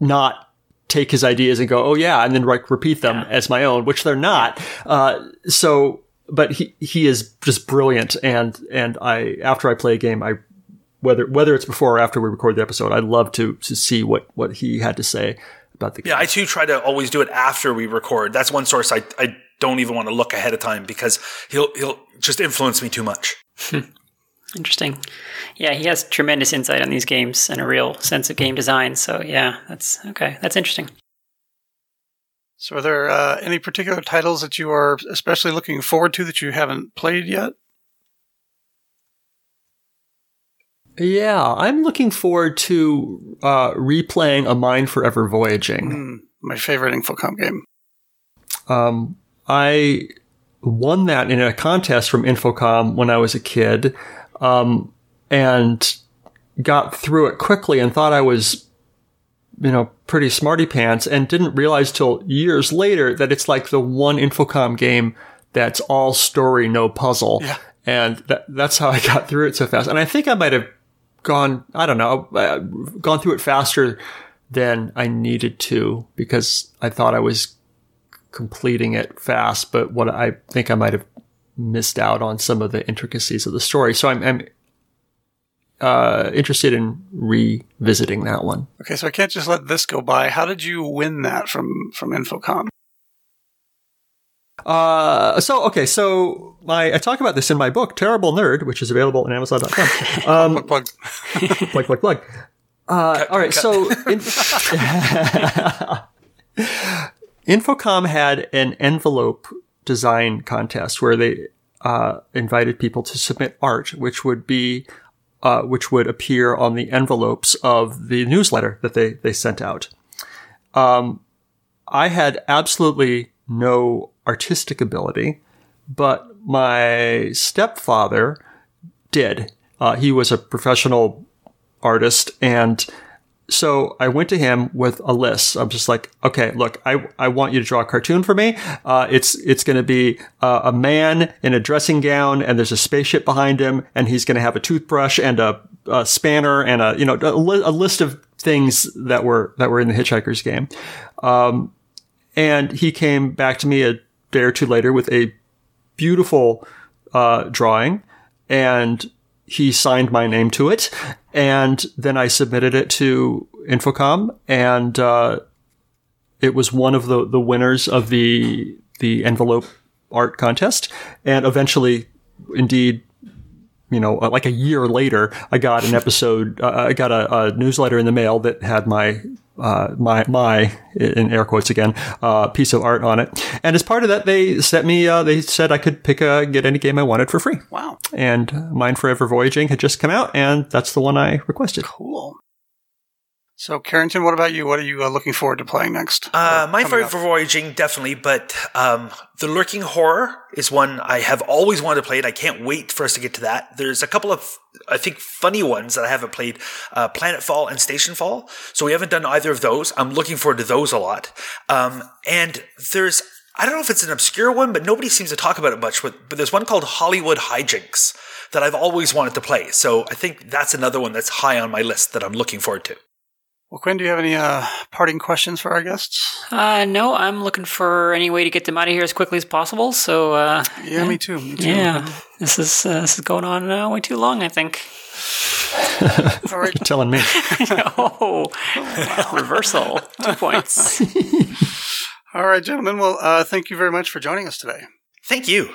not take his ideas and go, oh yeah, and then like repeat them yeah. as my own, which they're not. Uh, so, but he he is just brilliant, and and I after I play a game, I whether whether it's before or after we record the episode, I'd love to to see what what he had to say about the game. Yeah, I too try to always do it after we record. That's one source I I don't even want to look ahead of time because he'll he'll just influence me too much. *laughs* Interesting. Yeah, he has tremendous insight on these games and a real sense of game design. So yeah, that's okay. That's interesting. So, are there uh, any particular titles that you are especially looking forward to that you haven't played yet? Yeah, I'm looking forward to uh, replaying A Mind Forever Voyaging. Mm, my favorite Infocom game. Um, I won that in a contest from Infocom when I was a kid. Um, and got through it quickly and thought I was, you know, pretty smarty pants and didn't realize till years later that it's like the one Infocom game that's all story, no puzzle. Yeah. And that, that's how I got through it so fast. And I think I might have gone, I don't know, uh, gone through it faster than I needed to because I thought I was completing it fast, but what I think I might have missed out on some of the intricacies of the story. So I'm, I'm uh, interested in revisiting that one. Okay, so I can't just let this go by. How did you win that from from Infocom? Uh, so okay, so my I talk about this in my book, Terrible Nerd, which is available on Amazon.com. *laughs* Um, Plug, plug. plug, plug, plug. Uh, all right, so in- *laughs* Infocom had an envelope design contest where they uh, invited people to submit art, which would be uh, which would appear on the envelopes of the newsletter that they they sent out. Um, I had absolutely no artistic ability, but my stepfather did. Uh, he was a professional artist and so I went to him with a list. I'm just like, okay, look, I, I want you to draw a cartoon for me. Uh, it's, it's going to be uh, a man in a dressing gown and there's a spaceship behind him and he's going to have a toothbrush and a, a spanner and a, you know, a, li- a, list of things that were, that were in the Hitchhiker's game. Um, and he came back to me a day or two later with a beautiful, uh, drawing and he signed my name to it, and then I submitted it to Infocom, and uh, it was one of the the winners of the the envelope art contest, and eventually, indeed. You know, like a year later, I got an episode. Uh, I got a, a newsletter in the mail that had my uh, my my in air quotes again uh, piece of art on it. And as part of that, they sent me. Uh, they said I could pick a get any game I wanted for free. Wow, And Mind Forever Voyaging had just come out, and that's the one I requested. cool. So, Carrington, what about you? What are you uh, looking forward to playing next? Uh, my favorite for voyaging, definitely, but um, the lurking horror is one I have always wanted to play, and I can't wait for us to get to that. There's a couple of, I think, funny ones that I haven't played: uh, Planet Fall and Station Fall. So we haven't done either of those. I'm looking forward to those a lot. Um, and there's, I don't know if it's an obscure one, but nobody seems to talk about it much. But, but there's one called Hollywood Hijinx that I've always wanted to play. So I think that's another one that's high on my list that I'm looking forward to. Well, Quinn, do you have any uh, parting questions for our guests? Uh, no, I'm looking for any way to get them out of here as quickly as possible. So, uh, Yeah, me too. Me too. yeah, this is uh, this is going on uh, way too long. I think. *laughs* All right. You're telling me. *laughs* oh, *laughs* reversal. Two points. All right, gentlemen. Well, uh, thank you very much for joining us today. Thank you.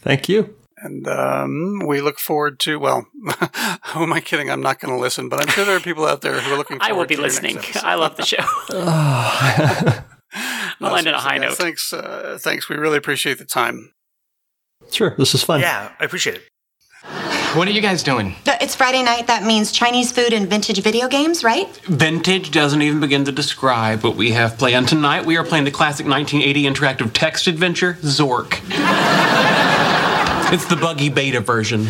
Thank you. And um, we look forward to, well, *laughs* who am I kidding? I'm not going to listen, but I'm sure there are people out there who are looking forward *laughs* I will be to your next listening. *laughs* I love the show. No, I'll end on a high guys, note. Thanks, uh, thanks. We really appreciate the time. Sure, this is fun. Yeah, I appreciate it. What are you guys doing? Uh, It's Friday night. That means Chinese food and vintage video games, right? Vintage doesn't even begin to describe what we have planned tonight. We are playing the classic 1980 interactive text adventure, Zork. It's the buggy beta version.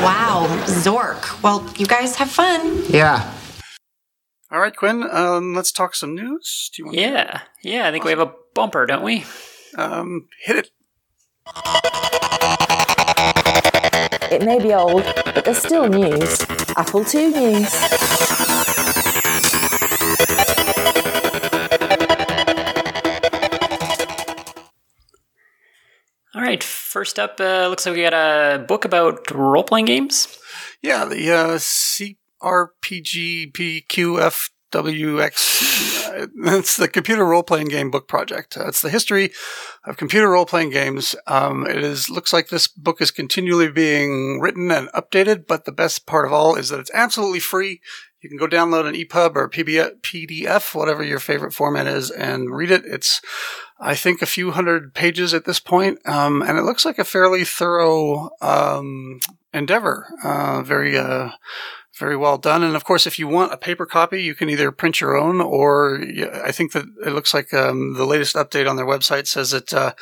Wow, Zork. Well, you guys have fun. Yeah. All right, Quinn. Um, let's talk some news. Do you want? Yeah, yeah. I think we have a bumper, don't we? Um, hit it. It may be old, but there's still news. Apple II news. First up, uh, looks like we got a book about role playing games. Yeah, the uh, CRPGPQFWX. uh, It's the Computer Role Playing Game Book Project. Uh, it's the history of computer role playing games. Um, it is looks like this book is continually being written and updated, but the best part of all is that it's absolutely free. You can go download an EPUB or PDF, whatever your favorite format is, and read it. It's, I think, a few hundred pages at this point, um, and it looks like a fairly thorough um, endeavor. Uh, very, uh, very well done. And of course, if you want a paper copy, you can either print your own, or I think that it looks like um, the latest update on their website says that uh,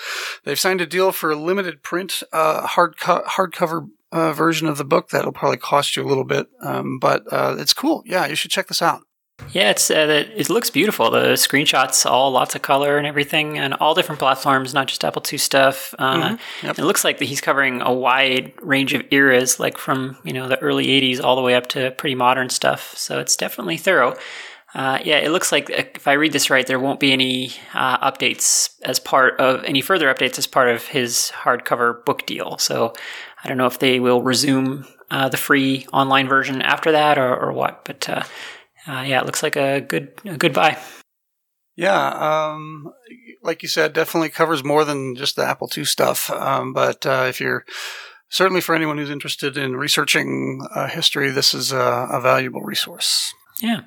they've signed a deal for a limited print uh, hard co- hardcover uh, version of the book that'll probably cost you a little bit, um, but uh, it's cool. Yeah, you should check this out. Yeah, it's uh, it looks beautiful. The screenshots, all lots of color and everything, and all different platforms, not just Apple II stuff. Uh, Mm-hmm. Yep. It looks like that he's covering a wide range of eras, like from you know the early '80s all the way up to pretty modern stuff. So it's definitely thorough. Uh, yeah, it looks like if I read this right, there won't be any uh, updates as part of any further updates as part of his hardcover book deal. So I don't know if they will resume uh, the free online version after that or, or what, but. Uh, uh, yeah, it looks like a good a good buy. Yeah, um, like you said, definitely covers more than just the Apple II stuff. Um, but uh, if you're certainly for anyone who's interested in researching uh, history, this is a, a valuable resource. Yeah.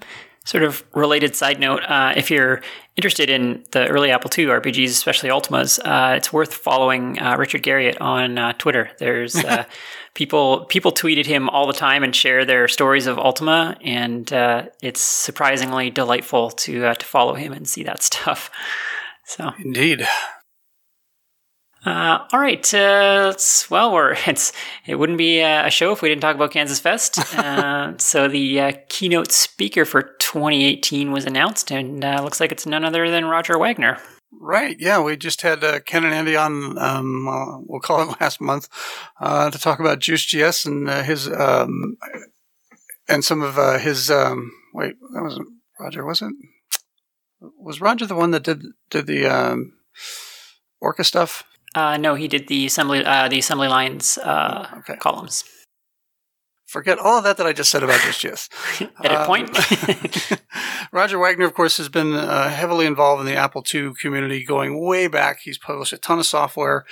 Sort of related side note: uh, if you're interested in the early Apple II RPGs, especially Ultimas, uh, it's worth following uh, Richard Garriott on uh, Twitter. There's uh, *laughs* people people tweeted him all the time and share their stories of Ultima, and uh, it's surprisingly delightful to uh, to follow him and see that stuff. *laughs* So Indeed. Uh, all right. Uh, well, we're *laughs* it's it wouldn't be a show if we didn't talk about Kansas Fest. *laughs* uh, so the uh, keynote speaker for 2018 was announced, and uh, looks like it's none other than Roger Wagner. Right. Yeah, we just had uh, Ken and Andy on. Um, we'll call it *laughs* last month uh, to talk about Juiced.GS and uh, his um, and some of uh, his. Um, wait, that wasn't Roger, was it? Was Roger the one that did did the um, Orca stuff? Uh, no, he did the assembly uh, the assembly lines uh, Okay. columns. Forget all of that that I just said about this Juiced.GS. *laughs* Edit Um, point. *laughs* Roger Wagner, of course, has been uh, heavily involved in the Apple II community going way back. He's published a ton of software,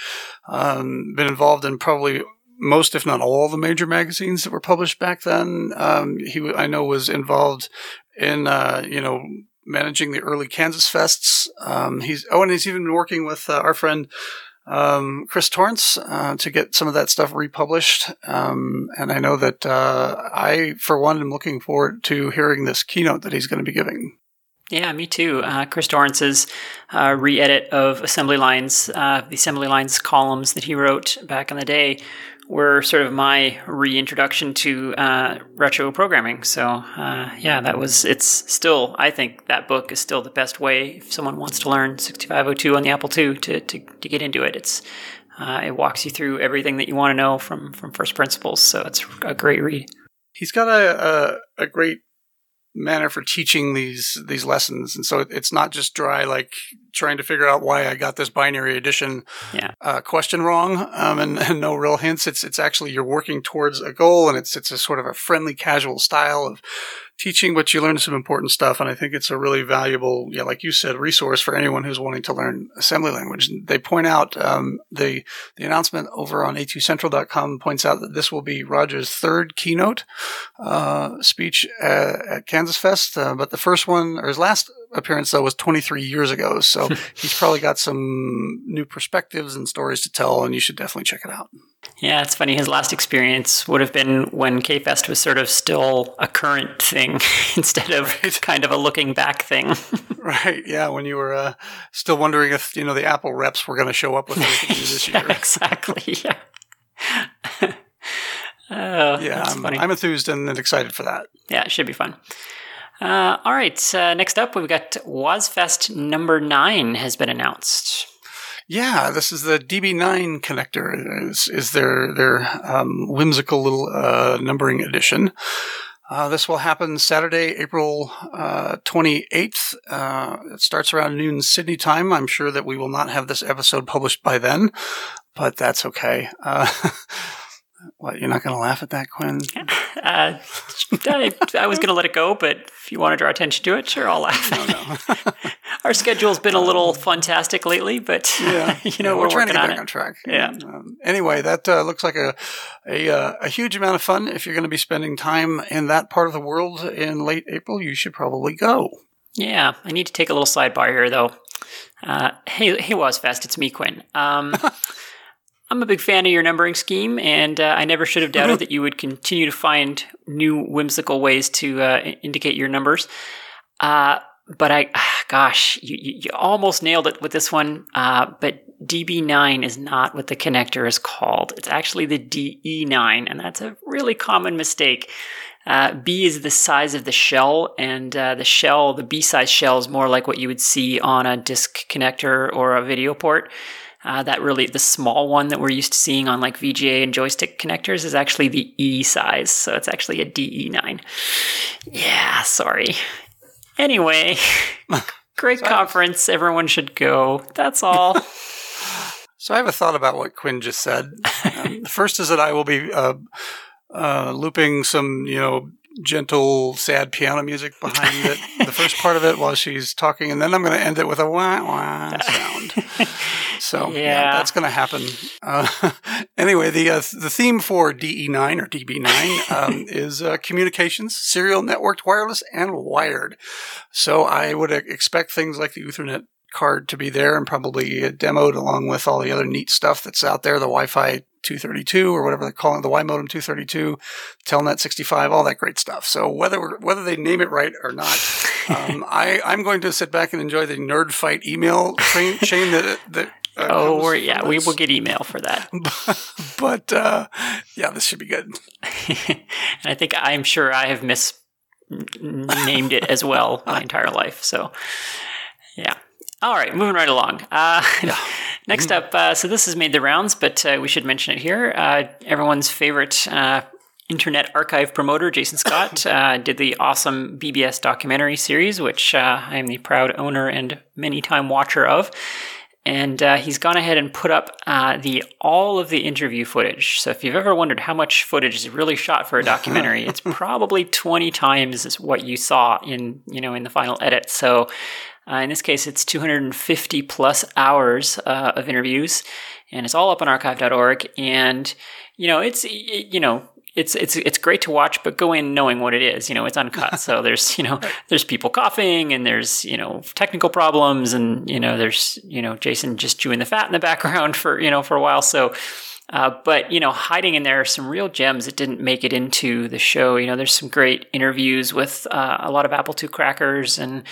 um, been involved in probably most, if not all, the major magazines that were published back then. Um, he, I know, was involved in, uh, you know, managing the early Kansas fests. Um, he's oh, and he's even been working with uh, our friend um, Chris Torrence uh, to get some of that stuff republished. Um, and I know that uh, I, for one, am looking forward to hearing this keynote that he's going to be giving. Yeah, me too. Uh, Chris Torrence's uh, re-edit of Assembly Lines, uh, the Assembly Lines columns that he wrote back in the day, were sort of my reintroduction to uh, retro programming. So uh, yeah, that was. It's still. I think that book is still the best way if someone wants to learn 6502 on the Apple II to to, to get into it. It's uh, it walks you through everything that you want to know from from first principles. So it's a great read. He's got a, a, a great manner for teaching these these lessons, and so it's not just dry like trying to figure out why I got this binary addition Yeah. uh, question wrong um, and, and no real hints. It's it's actually you're working towards a goal, and it's it's a sort of a friendly, casual style of teaching, what you learn some important stuff. And I think it's a really valuable, yeah, like you said, resource for anyone who's wanting to learn assembly language. They point out um, the the announcement over on a2central.com points out that this will be Roger's third keynote uh, speech at, at Kansas Fest, uh, but the first one or his last appearance though was 23 years ago. So *laughs* he's probably got some new perspectives and stories to tell, and you should definitely check it out. Yeah, it's funny. His last experience would have been when K-Fest was sort of still a current thing *laughs* instead of kind of a looking back thing. *laughs* Right. Yeah. When you were uh, still wondering if, you know, the Apple reps were going to show up with anything this *laughs* year. exactly. Yeah. oh, Yeah. I'm. I'm enthused and excited for that. yeah, it should be fun. Uh, all right. Uh, next up, we've got WOzFest number nine has been announced. Yeah, this is the DB9 connector. Is, is their their um, whimsical little uh, numbering edition. Uh, this will happen Saturday, April uh, 28th. Uh, it starts around noon Sydney time. I'm sure that we will not have this episode published by then, but that's okay. *laughs* What, you're not going to laugh at that, Quinn? *laughs* Uh, I, I was going to let it go, but if you want to draw attention to it, sure, I'll laugh. *laughs* Our schedule's been a little fantastic lately, but *laughs* Yeah, you know Yeah, we're, trying to get on back it. on track. Yeah. Um, anyway, that uh, looks like a a, uh, a huge amount of fun. If you're going to be spending time in that part of the world in late April, you should probably go. Yeah, I need to take a little sidebar here, though. Uh, hey, hey, WOzFest, it's me, Quinn. Um, I'm a big fan of your numbering scheme, and uh, I never should have doubted that you would continue to find new whimsical ways to uh, indicate your numbers. Uh, but I, gosh, you, you almost nailed it with this one. Uh, but DB9 is not what the connector is called. It's actually the DE9, and that's a really common mistake. Uh, B is the size of the shell, and uh, the shell, the B size shell, is more like what you would see on a disk connector or a video port. Uh, that really, the small one that we're used to seeing on like VGA and joystick connectors is actually the E size. So it's actually a DE9. Yeah, sorry. Anyway, *laughs* great conference. Everyone should go. That's all. *laughs* So I have a thought about what Quinn just said. Um, the first is that I will be uh, uh, looping some, you know, gentle, sad piano music behind it. the first part of it while she's talking, and then I'm going to end it with a wah wah sound. *laughs* So yeah, Yeah. that's going to happen. Uh, *laughs* anyway, the uh, the theme for DE9 or DB9 *laughs* um, is uh, communications, serial, networked, wireless, and wired. So I would expect things like the Ethernet card to be there and probably demoed along with all the other neat stuff that's out there, the Wi-Fi 232 or whatever they call it, the WiModem232, Telnet 65, all that great stuff. So whether whether they name it right or not, *laughs* um, I I'm going to sit back and enjoy the nerd fight email train, *laughs* chain that that. Uh, oh, we're, yeah, we will get email for that. *laughs* but uh, yeah, this should be good. *laughs* and I think I'm sure I have misnamed it as well my entire life. So, yeah. All right, moving right along. Uh, next up, uh, so this has made the rounds, but uh, we should mention it here. Uh, everyone's favorite uh, Internet Archive promoter, Jason Scott, *laughs* uh, did the awesome BBS documentary series, which uh, I am the proud owner and many time watcher of and uh, he's gone ahead and put up uh, the all of the interview footage. So if you've ever wondered how much footage is really shot for a documentary, it's *laughs* probably 20 times what you saw in you know in the final edit. So uh, in this case, it's 250 plus hours uh, of interviews, and it's all up on archive.org. And you know it's you know it's it's it's great to watch, but go in knowing what it is. You know, it's uncut, so *laughs* there's you know there's people coughing, and there's you know technical problems, and you know there's you know Jason just chewing the fat in the background for you know for a while. So, uh, but you know, hiding in there are some real gems that didn't make it into the show. You know, there's some great interviews with uh, a lot of Apple II crackers and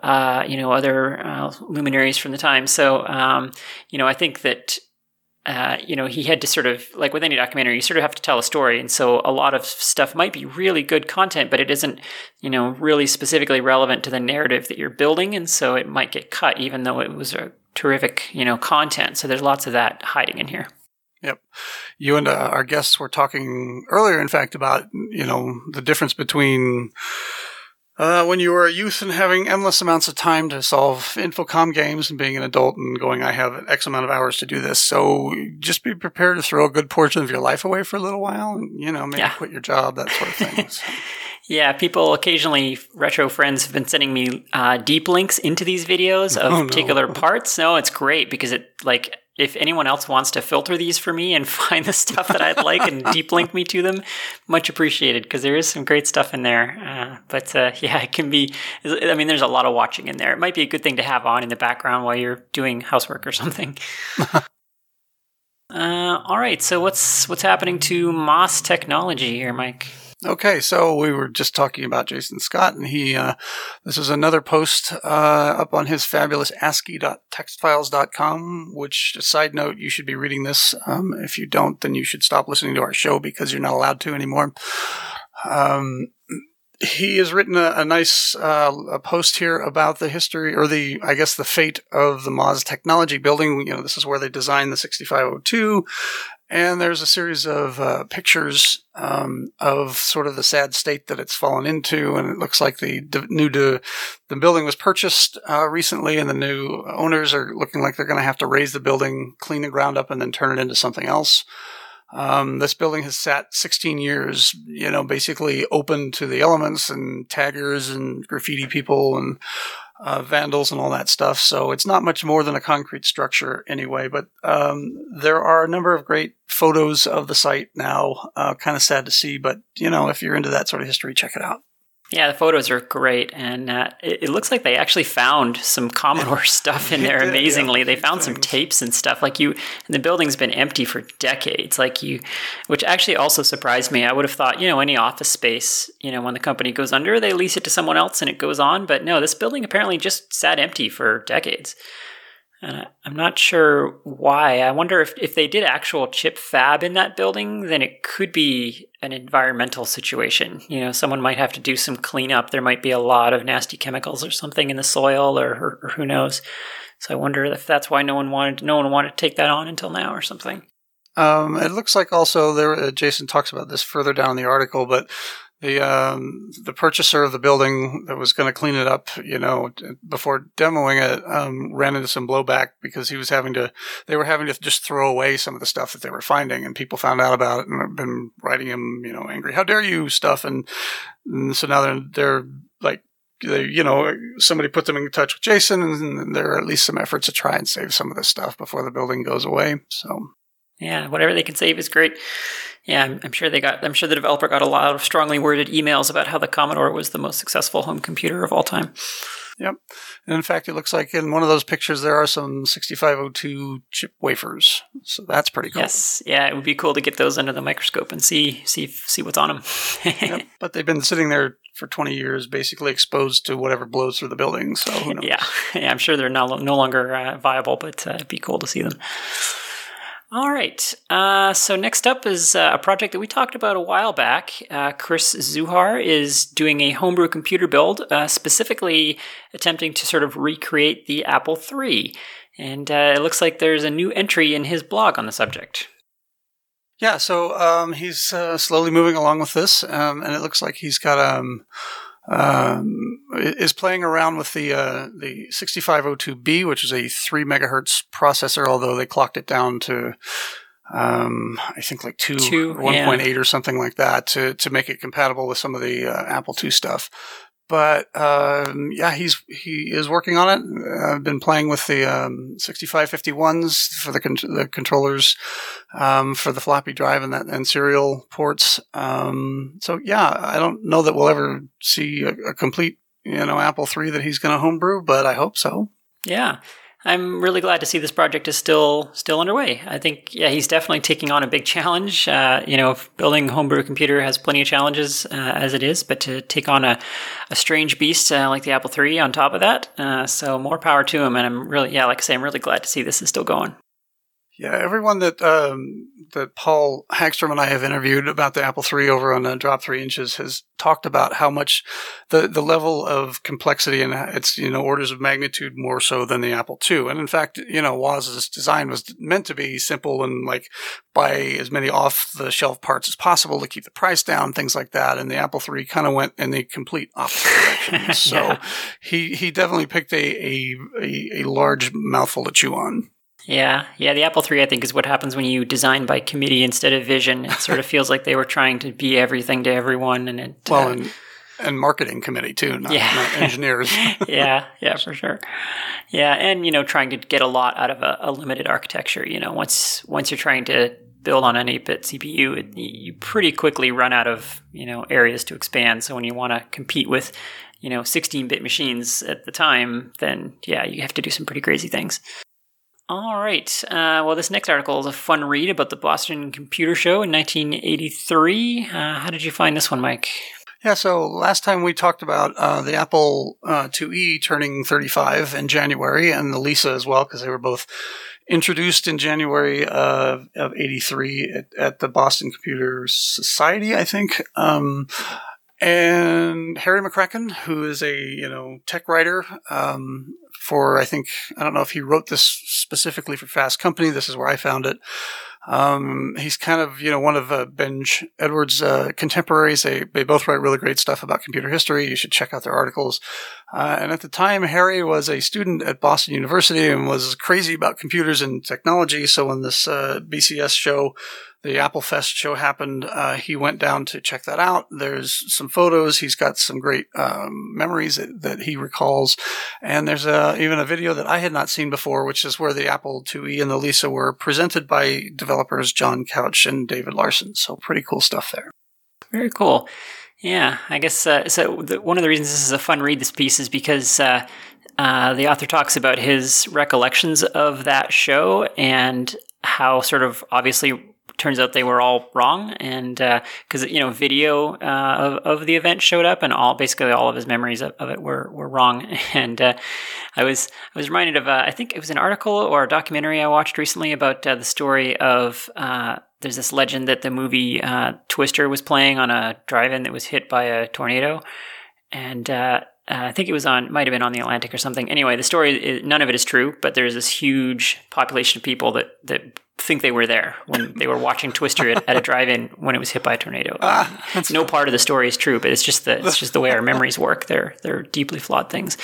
uh, you know other uh, luminaries from the time. So, um, you know, I think that uh, you know, he had to sort of like with any documentary, you sort of have to tell a story, and so a lot of stuff might be really good content, but it isn't, you know, really specifically relevant to the narrative that you're building, and so it might get cut, even though it was a terrific, you know, content. So there's lots of that hiding in here. Yep. You and uh, our guests were talking earlier, in fact, about, you know, the difference between uh, when you were a youth and having endless amounts of time to solve infocom games and being an adult and going, I have X amount of hours to do this. So just be prepared to throw a good portion of your life away for a little while and, you know, maybe Yeah. quit your job, that sort of thing. *laughs* So, Yeah, people occasionally, retro friends have been sending me uh, deep links into these videos of *laughs* Oh, no. particular parts. No, it's great because it, like, if anyone else wants to filter these for me and *laughs* find the stuff that I'd like and *laughs* deep link me to them, much appreciated because there is some great stuff in there. Uh, but uh, *laughs* yeah, it can be, I mean, there's a lot of watching in there. It might be a good thing to have on in the background while you're doing housework or something. Uh, all right, so what's what's happening to MOS Technology here, Mike? Okay, so we were just talking about Jason Scott, and he, uh, this is another post uh, up on his fabulous ASCII.textfiles.com, which, a side note, you should be reading this. Um, if you don't, then you should stop listening to our show because you're not allowed to anymore. Um, he has written a, a nice uh, a post here about the history, or the, I guess, the fate of the MOS Technology Building. You know, this is where they designed the 6502 and there's a series of uh, pictures um, of sort of the sad state that it's fallen into, and it looks like the new the building was purchased uh, recently, and the new owners are looking like they're going to have to raise the building, clean the ground up, and then turn it into something else. Um, this building has sat 16 years, you know, basically open to the elements and taggers and graffiti people and uh, vandals and all that stuff. So it's not much more than a concrete structure anyway. But um, there are a number of great photos of the site now. Uh, kind of sad to see, but you know, if you're into that sort of history, check it out. Yeah, the photos are great, and uh, it, it, looks like they actually found some Commodore *laughs* stuff in there. Amazingly, yeah, they found things. some tapes and stuff. Like you, and the building's been empty for decades. Like you, which actually also surprised me. I would have thought, you know, any office space, you know, when the company goes under, they lease it to someone else and it goes on. But no, this building apparently just sat empty for decades. And I'm not sure why. I wonder if, if they did actual chip fab in that building, then it could be an environmental situation. You know, someone might have to do some cleanup. There might be a lot of nasty chemicals or something in the soil, or, or, or who knows. So I wonder if that's why no one wanted no one wanted to take that on until now or something. Um, it looks like also there. Uh, Jason talks about this further down in the article, but the um, the purchaser of the building that was going to clean it up, you know, before demoing it, um, ran into some blowback because he was having to. They were having to just throw away some of the stuff that they were finding, and people found out about it and have been writing him, you know, angry, "How dare you?" stuff, and, and so now they're they're like. They, you know, somebody put them in touch with Jason, and there are at least some efforts to try and save some of this stuff before the building goes away. So, yeah, whatever they can save is great. Yeah, I'm, I'm, sure they got. I'm sure the developer got a lot of strongly worded emails about how the Commodore was the most successful home computer of all time. Yep. And in fact, it looks like in one of those pictures there are some 6502 chip wafers. So that's pretty cool. Yes. Yeah, it would be cool to get those under the microscope and see see see what's on them. yep. *laughs* But they've been sitting there for 20 years, basically exposed to whatever blows through the building. So Yeah. *laughs* Yeah, I'm sure they're no, no longer uh, viable, but uh, it'd be cool to see them. All right. Uh, so next up is uh, a project that we talked about a while back. Uh, Chris Zuhar is doing a homebrew computer build, uh, specifically attempting to sort of recreate the Apple III. And uh, it looks like there's a new entry in his blog on the subject. Yeah, so um, he's uh, slowly moving along with this, um, and it looks like he's got um, um, is playing around with the uh, the 6502B, which is a three megahertz processor, although they clocked it down to um, I think like two, two 1.8 yeah. or something like that to to make it compatible with some of the uh, Apple II stuff but um, yeah, he's he is working on it. I've been playing with the um, 6551s for the, con- the controllers um, for the floppy drive and that and serial ports. Um, so yeah, I don't know that we'll ever see a, a complete you know Apple III that he's going to homebrew, but I hope so. Yeah. I'm really glad to see this project is still still underway. I think yeah, he's definitely taking on a big challenge. Uh, you know, building homebrew computer has plenty of challenges uh, as it is, but to take on a, a strange beast uh, like the Apple III on top of that, uh, so more power to him. And I'm really yeah, like I say, I'm really glad to see this is still going. Yeah, everyone that um, that Paul Hagstrom and I have interviewed about the Apple III over on uh, Drop Three Inches has talked about how much the the level of complexity and it's you know orders of magnitude more so than the Apple II. And in fact, you know, Woz's design was meant to be simple and like buy as many off the shelf parts as possible to keep the price down, things like that. And the Apple III kind of went in the complete opposite direction. *laughs* So yeah. he he definitely picked a, a a a large mouthful to chew on. Yeah, yeah. The Apple III, I think, is what happens when you design by committee instead of vision. It sort of *laughs* feels like they were trying to be everything to everyone, and it. Well, uh, and, and marketing committee too, not, yeah. not engineers. *laughs* yeah, yeah, for sure. Yeah, and you know, trying to get a lot out of a, a limited architecture. You know, once once you're trying to build on an 8-bit CPU, it, you pretty quickly run out of you know areas to expand. So when you want to compete with you know 16-bit machines at the time, then yeah, you have to do some pretty crazy things. All right. Uh, well, this next article is a fun read about the Boston Computer Show in 1983. Uh, how did you find this one, Mike? Yeah, so last time we talked about uh, the Apple uh, IIe turning 35 in January and the Lisa as well, because they were both introduced in January of, of 83 at, at, the Boston Computer Society, I think. Um, and Harry McCracken, who is a you know tech writer, um, for I think I don't know if he wrote this specifically for Fast Company. This is where I found it. Um, he's kind of you know one of uh, Benj Edwards' uh, contemporaries. They they both write really great stuff about computer history. You should check out their articles. Uh, and at the time, Harry was a student at Boston University and was crazy about computers and technology. So when this uh, BCS show the Apple Fest show happened, uh, he went down to check that out. There's some photos. He's got some great um, memories that, that, he recalls, and there's a, even a video that I had not seen before, which is where the Apple IIe and the Lisa were presented by developers John Couch and David Larson. So pretty cool stuff there. Very cool. Yeah, I guess uh, so. The, one of the reasons this is a fun read, this piece, is because uh, uh, the author talks about his recollections of that show and how sort of obviously turns out they were all wrong and because uh, you know video uh, of, of the event showed up and all basically all of his memories of, of it were, were wrong *laughs* and uh, i was i was reminded of i think it was an article or a documentary i watched recently about the story of uh, there's this legend that the movie twister was playing on a drive-in that was hit by a tornado and uh, I think it was on, might have been on the Atlantic or something. Anyway, the story, is, none of it is true, but there's this huge population of people that, that think they were there when they were watching Twister at, at a drive-in when it was hit by a tornado. Ah, no part of the story is true, but it's just the it's just the way our *laughs* memories work. They're they're deeply flawed things.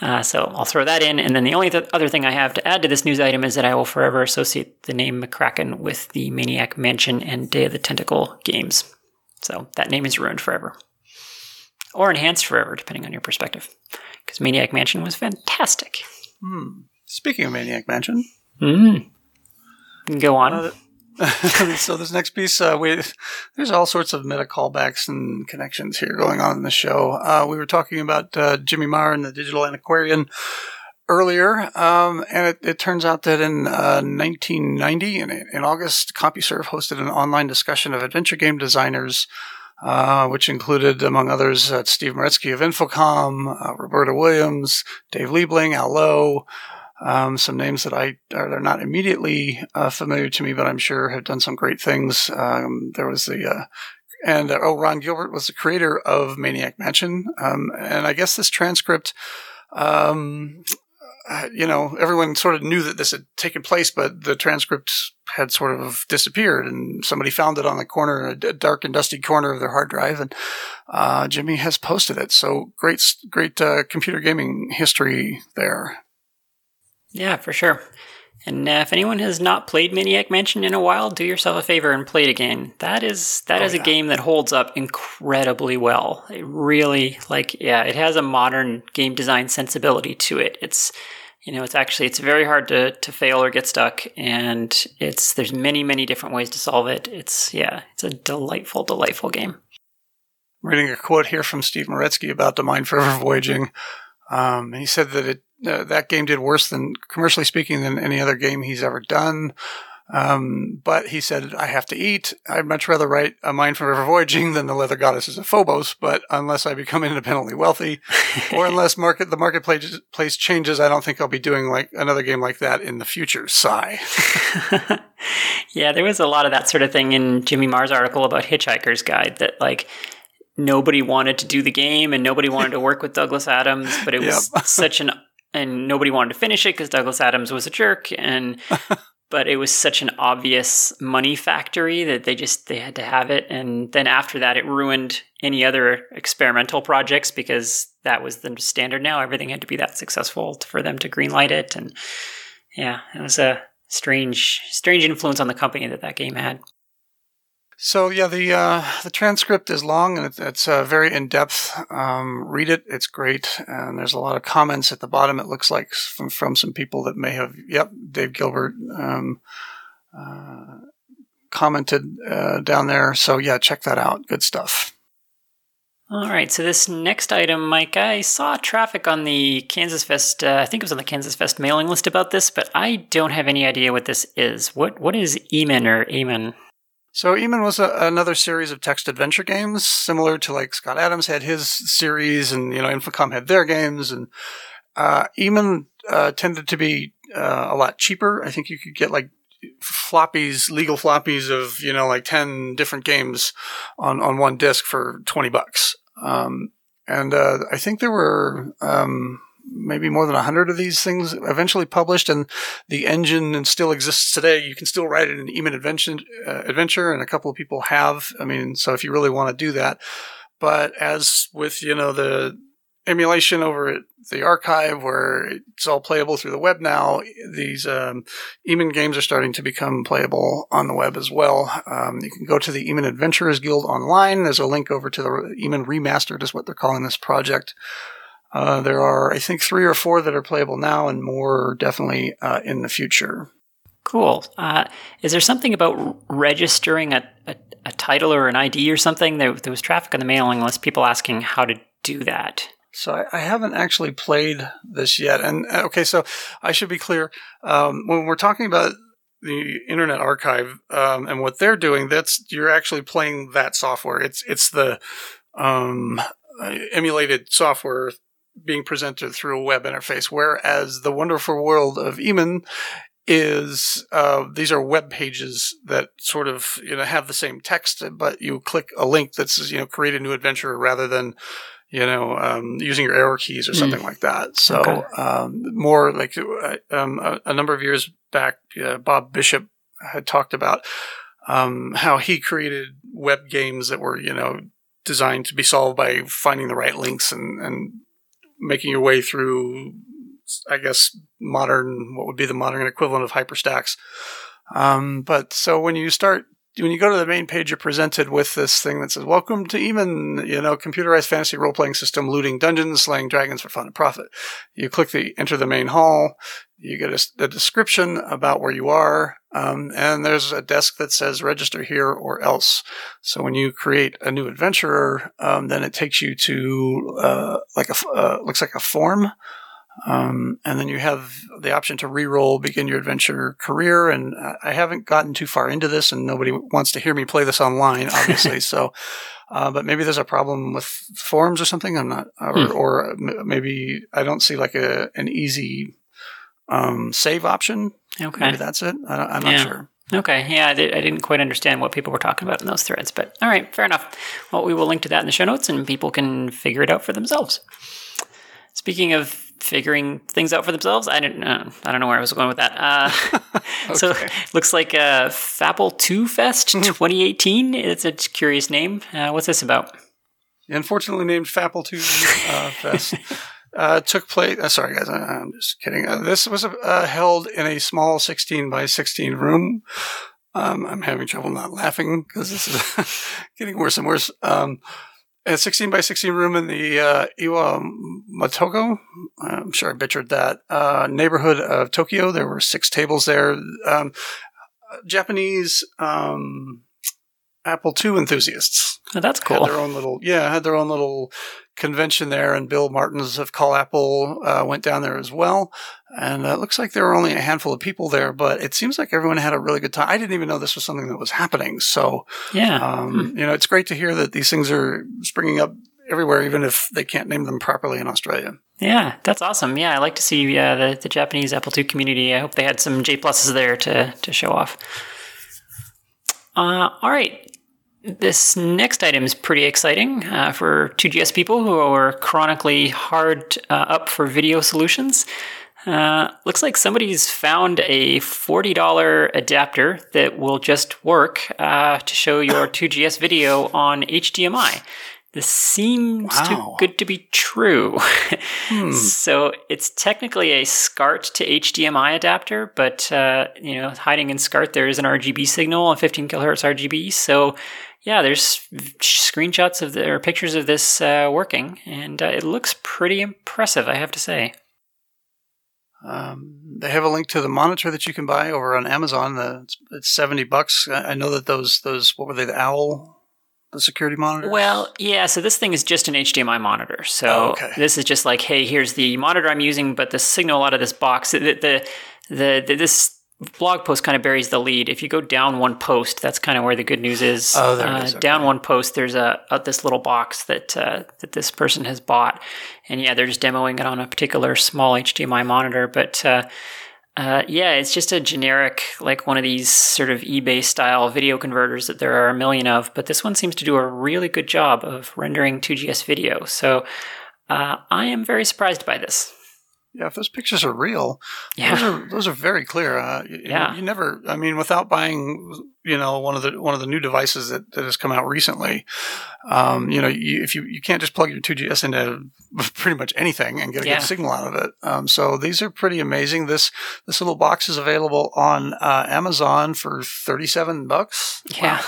Uh, so I'll throw that in, and then the only th- other thing I have to add to this news item is that I will forever associate the name McCracken with the Maniac Mansion and Day of the Tentacle games. So that name is ruined forever or enhanced forever, depending on your perspective. Because Maniac Mansion was fantastic. Hmm. Speaking of Maniac Mansion, mm-hmm. Go on. Uh, *laughs* so this next piece, uh, we there's all sorts of meta callbacks and connections here going on in the show. Uh, we were talking about uh, Jimmy Maher and the Digital Antiquarian earlier, um, and it, it, turns out that in 1990, uh, in, in August, CompuServe hosted an online discussion of adventure game designers uh, which included, among others, uh, Steve Meretzky of Infocom, Roberta Williams, Dave Lebling, Al Lowe, um, some names that I are they're not immediately uh, familiar to me, but I'm sure have done some great things. Um, there was the uh, and oh, Ron Gilbert was the creator of Maniac Mansion, um, and I guess this transcript um, uh, you know, everyone sort of knew that this had taken place, but the transcript had sort of disappeared, and somebody found it on the corner, a dark and dusty corner of their hard drive, and uh, Jimmy has posted it. So great, great uh, computer gaming history there. Yeah, for sure. And uh, if anyone has not played Maniac Mansion in a while, do yourself a favor and play it again. That is that oh, is yeah. a game that holds up incredibly well. It really like yeah, it has a modern game design sensibility to it. It's you know, it's actually it's very hard to to fail or get stuck, and it's there's many many different ways to solve it. It's yeah, it's a delightful delightful game. I'm reading a quote here from Steve Meretzky about the Mind Forever Voyaging. Um, he said that it uh, that game did worse than commercially speaking than any other game he's ever done. Um, but he said, I have to eat. I'd much rather write a Mind Forever Voyaging than the Leather Goddesses of Phobos. But unless I become *laughs* independently wealthy or *laughs* unless market, the marketplace place changes, I don't think I'll be doing like another game like that in the future. Sigh. *laughs* yeah, there was a lot of that sort of thing in Jimmy Maher's article about Hitchhiker's Guide that like, nobody wanted to do the game and nobody wanted to work with Douglas Adams, but it was yep. such an and nobody wanted to finish it because Douglas Adams was a jerk and *laughs* but it was such an obvious money factory that they just they had to have it and then after that it ruined any other experimental projects because that was the standard now. Everything had to be that successful for them to greenlight it and yeah it was a strange strange influence on the company that that game had so yeah, the uh, the transcript is long and it's, uh, very in depth. Um, read it; it's great, and there's a lot of comments at the bottom. It looks like from from some people that may have, yep, Dave Gilbert um, uh, commented uh, down there. So yeah, check that out. Good stuff. All right, so this next item, Mike, I saw traffic on the Kansas Fest. Uh, I think it was on the Kansas Fest mailing list about this, but I don't have any idea what this is. What what is Eamon or Eamon? So Eamon was a, another series of text adventure games, similar to like Scott Adams had his series, and you know Infocom had their games, and uh, Eamon uh, tended to be uh, a lot cheaper. I think you could get like floppies, legal floppies of you know like ten different games on on one disc for twenty bucks. Um, and uh, I think there were um, maybe more than 100 of these things eventually published and the engine still exists today you can still write it in Eamon adventure, uh, adventure and a couple of people have. I mean so if you really want to do that. But as with you know the emulation over at the archive where it's all playable through the web now these um, Eamon games are starting to become playable on the web as well. Um, you can go to the Eamon adventurers guild online. There's a link over to the Eamon remastered is what they're calling this project uh, there are, I think, three or four that are playable now, and more definitely uh, in the future. Cool. Uh, is there something about registering a, a, a title or an ID or something. There, there was traffic on the mailing list, people asking how to do that. So I, I, haven't actually played this yet. And uh, okay, so I should be clear. Um, when we're talking about the Internet Archive um, and what they're doing, that's you're actually playing that software. It's it's the um, emulated software being presented through a web interface, whereas the wonderful world of Eamon is uh, these are web pages that sort of you know have the same text, but you click a link that's you know create a new adventure rather than you know, um, using your arrow keys or something mm. like that. So, okay. um, more like uh, um, a, a, number of years back, uh, Bob Bishop had talked about um, how he created web games that were, you know, designed to be solved by finding the right links and, and making your way through, I guess, modern, what would be the modern equivalent of hyperstacks. Um, but so when you start when you go to the main page, you're presented with this thing that says, Welcome to Eamon, you know, computerized fantasy role playing system, looting dungeons, slaying dragons for fun and profit. You click the enter the main hall. You get a, a description about where you are. Um, and there's a desk that says register here or else. So when you create a new adventurer, um, then it takes you to, uh, like a, uh, looks like a form um, and then you have the option to re-roll, begin your adventure career. And I haven't gotten too far into this, and nobody wants to hear me play this online, *laughs* obviously. so, uh, but maybe there's a problem with forms or something. I'm not, or, hmm. or maybe I don't see like a an easy um, save option. Okay, maybe that's it. I, am not sure. Okay, yeah, I, did, I didn't quite understand what people were talking about in those threads, but all right, fair enough. Well, we will link to that in the show notes, and people can figure it out for themselves. Speaking of figuring things out for themselves. I don't know. I don't know where I was going with that. Uh, *laughs* okay. So looks like uh, Fapple 2 Fest mm-hmm. 2018. It's a curious name. Uh, what's this about? Unfortunately named Fapple 2 uh, *laughs* Fest. Uh, took place. Uh, sorry, guys. I, am just kidding. Uh, this was uh, held in a small 16 by 16 room. Um, I'm having trouble not laughing because this is *laughs* getting worse and worse. Um, a 16 by 16 room in the uh, Iwamatogo, I'm sure I butchered that, uh, neighborhood of Tokyo. There were six tables there. Um, Japanese um, Apple II enthusiasts. Oh, that's cool. Had their own little, yeah, had their own little convention there, and Bill Martens of Call Apple uh, went down there as well. And uh, it looks like there were only a handful of people there, but it seems like everyone had a really good time. I didn't even know this was something that was happening. So, yeah, um, hmm. you know, it's great to hear that these things are springing up everywhere, even if they can't name them properly in Australia. Yeah, that's awesome. Yeah, I like to see uh, the, the Japanese Apple II community. I hope they had some J pluses there to to show off. Uh, all right, this next item is pretty exciting uh, for 2GS people who are chronically hard uh, up for video solutions. Uh, looks like somebody's found a $40 adapter that will just work uh, to show your 2GS video on HDMI. This seems wow. too good to be true. *laughs* hmm. So it's technically a SCART to HDMI adapter, but uh, you know, hiding in SCART there is an RGB signal, a 15 kilohertz RGB. So yeah, there's screenshots of the, or pictures of this uh, working, and uh, it looks pretty impressive, I have to say. Um, they have a link to the monitor that you can buy over on Amazon. The, it's, it's seventy bucks. I know that those those what were they? The Owl, the security monitor. Well, yeah. So this thing is just an HDMI monitor. So oh, okay. this is just like, hey, here's the monitor I'm using, but the signal out of this box, the the, the, the this blog post kind of buries the lead. If you go down one post, that's kind of where the good news is. Oh, there uh, is. Okay. Down one post, there's a, a this little box that uh, that this person has bought, and yeah, they're just demoing it on a particular small HDMI monitor. But uh, uh, yeah, it's just a generic, like one of these sort of eBay style video converters that there are a million of. But this one seems to do a really good job of rendering 2GS video. So uh, I am very surprised by this. Yeah, if those pictures are real, yeah. those are those are very clear. Uh, you, yeah, you never. I mean, without buying, you know, one of the one of the new devices that, that has come out recently, um, you know, you, if you you can't just plug your 2GS into *laughs* pretty much anything and get a yeah. good signal out of it. Um, so these are pretty amazing. This this little box is available on uh, Amazon for thirty seven bucks. Yeah. Wow.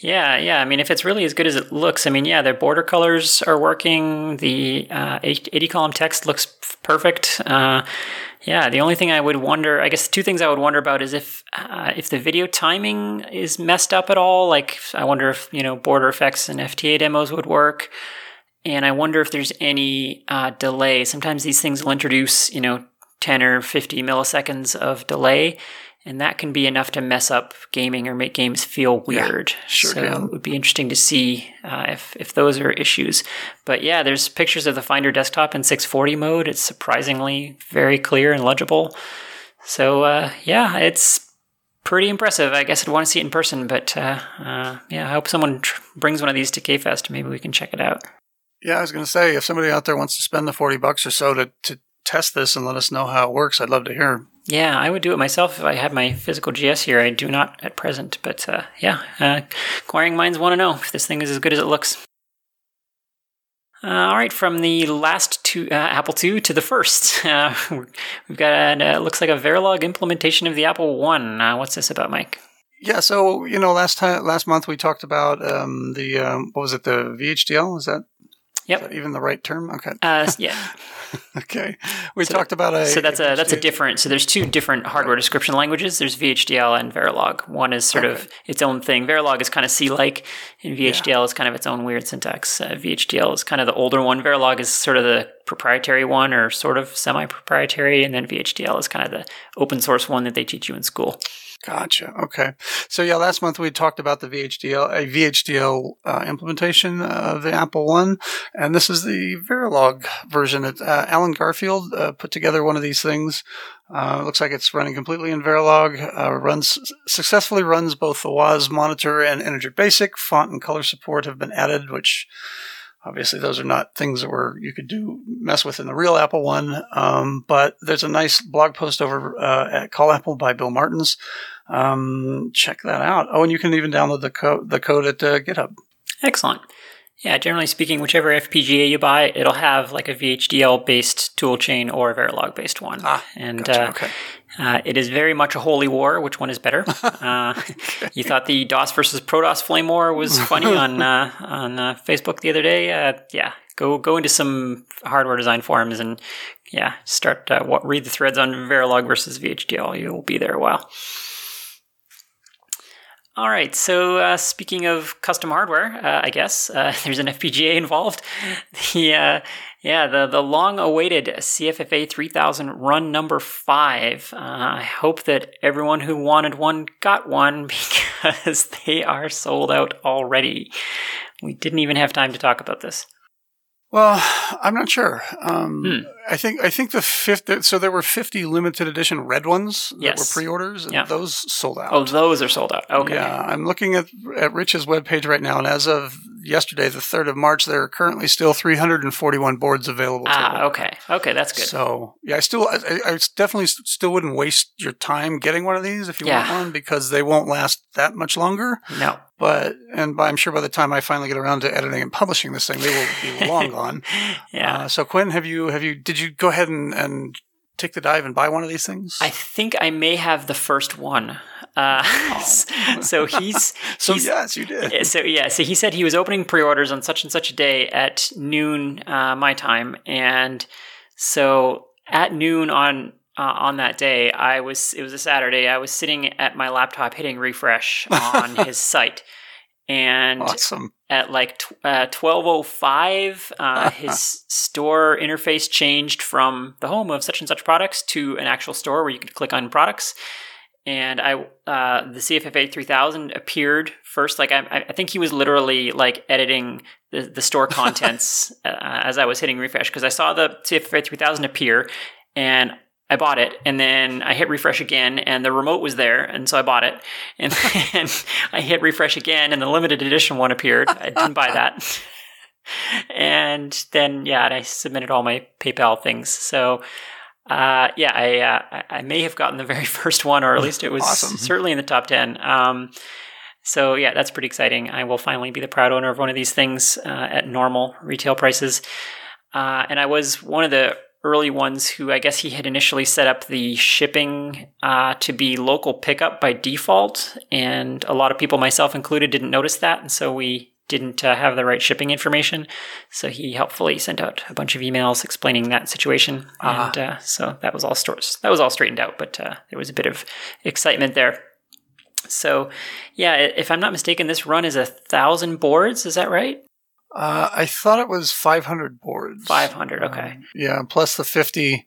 Yeah, yeah. I mean, if it's really as good as it looks, I mean, yeah, their border colors are working. The uh, 80 column text looks perfect. Uh, Yeah, the only thing I would wonder, I guess, two things I would wonder about is if uh, if the video timing is messed up at all. Like, I wonder if you know border effects and FTA demos would work, and I wonder if there's any uh, delay. Sometimes these things will introduce you know ten or fifty milliseconds of delay, and that can be enough to mess up gaming or make games feel weird. Yeah, sure so can. it would be interesting to see uh, if if those are issues. But yeah, there's pictures of the Finder desktop in 640 mode. It's surprisingly very clear and legible. So uh, yeah, it's pretty impressive. I guess I'd want to see it in person, but uh, uh, yeah, I hope someone tr- brings one of these to KFest. Maybe we can check it out. Yeah, I was going to say, if somebody out there wants to spend the 40 bucks or so to, to test this and let us know how it works, I'd love to hear. Yeah, I would do it myself if I had my physical GS here. I do not at present, but uh, yeah, uh, acquiring minds want to know if this thing is as good as it looks. Uh, all right, from the last two uh, Apple II to the first, *laughs* uh, we've got a, uh, looks like a Verilog implementation of the Apple One. Uh, what's this about, Mike? Yeah, so you know, last time, last month we talked about um, the um, what was it, the VHDL? Is that, Yep. is that even the right term? Okay, Uh, *laughs* yeah. *laughs* okay. We So- talked about a. so that's a that's a different. So there's two different hardware description languages. There's VHDL and Verilog. One is sort of its own thing. Verilog is kind of C-like, and VHDL is kind of its own weird syntax. Uh, VHDL is kind of the older one. Verilog is sort of the proprietary one, or sort of semi-proprietary, and then VHDL is kind of the open source one that they teach you in school. Gotcha. Okay. So yeah, last month we talked about the VHDL, a VHDL uh, implementation of the Apple One, and this is the Verilog version. It, uh, Alan Garfield uh, put together one of these things. Uh, looks like it's running completely in Verilog. Uh, runs successfully runs both the Woz monitor and Integer Basic. Font and color support have been added, which Obviously, those are not things that were you could do mess with in the real Apple one. Um, but there's a nice blog post over uh, at Call Apple by Bill Martens. Um, check that out. Oh, and you can even download the code the code at uh, GitHub. Excellent. Yeah, generally speaking, whichever FPGA you buy, it'll have like a VHDL based toolchain or a Verilog based one. Ah, and gotcha, uh, okay. Uh, it is very much a holy war. Which one is better? *laughs* uh, You thought the DOS versus ProDOS flame war was *laughs* funny on uh, on uh, Facebook the other day? Uh, yeah, go go into some hardware design forums and yeah, start uh, what, read the threads on Verilog versus VHDL. You will be there a while. All right. So uh, speaking of custom hardware, uh, I guess uh, *laughs* there's an FPGA involved. *laughs* The uh, yeah, the the long-awaited CFFA 3000 run number five. Uh, I hope that everyone who wanted one got one *laughs* because they are sold out already. We didn't even have time to talk about this. Well, I'm not sure. Um, Hmm. I think I think the fifth. So there were 50 limited edition red ones that Yes. were pre-orders, and Yeah. those sold out. Oh, those are sold out. Okay. Yeah, I'm looking at at Rich's webpage right now, and as of yesterday, the third of March, there are currently still 341 boards available. Ah, okay. Okay, that's good. So yeah, I still, I, I I definitely still wouldn't waste your time getting one of these if you Yeah. want one because they won't last that much longer. no. But and by, I'm sure by the time I finally get around to editing and publishing this thing, they will be *laughs* long gone. Yeah. Uh, so Quinn, have you have you did you go ahead and, and take the dive and buy one of these things? I think I may have the first one. Uh, *laughs* so he's *laughs* so he's, yes, you did. So yeah, so he said he was opening pre-orders on such and such a day at noon uh, my time, and so at noon on uh, on that day, I was it was a Saturday. I was sitting at my laptop hitting refresh on *laughs* his site, and Awesome. At like tw- uh, 1205 uh, *laughs* his store interface changed from the home of such and such products to an actual store where you could click on products. And i uh, the cffa 3000 appeared first. Like i, I think he was literally like editing the, the store *laughs* contents uh, as i was hitting refresh because i saw the cffa 3000 appear and I bought it and then I hit refresh again and the remote was there and so I bought it and *laughs* then I hit refresh again and the limited edition one appeared. I didn't buy that. *laughs* And then yeah, and I submitted all my PayPal things. So uh, yeah, I, uh, I- may have gotten the very *laughs* first one, or at least it was Awesome. certainly in the top ten. Um, so yeah, that's pretty exciting. I will finally be the proud owner of one of these things uh, at normal retail prices. Uh, and I was one of the early ones who I guess he had initially set up the shipping uh, to be local pickup by default, and a lot of people, myself included, didn't notice that, and so we didn't uh, have the right shipping information. So he helpfully sent out a bunch of emails explaining that situation, and uh, so that was all sto- that was all straightened out. But uh, there was a bit of excitement there. So, yeah, if I'm not mistaken, this run is a thousand boards. Is that right? Uh, I thought it was 500 boards. 500. Okay. Yeah, plus the 50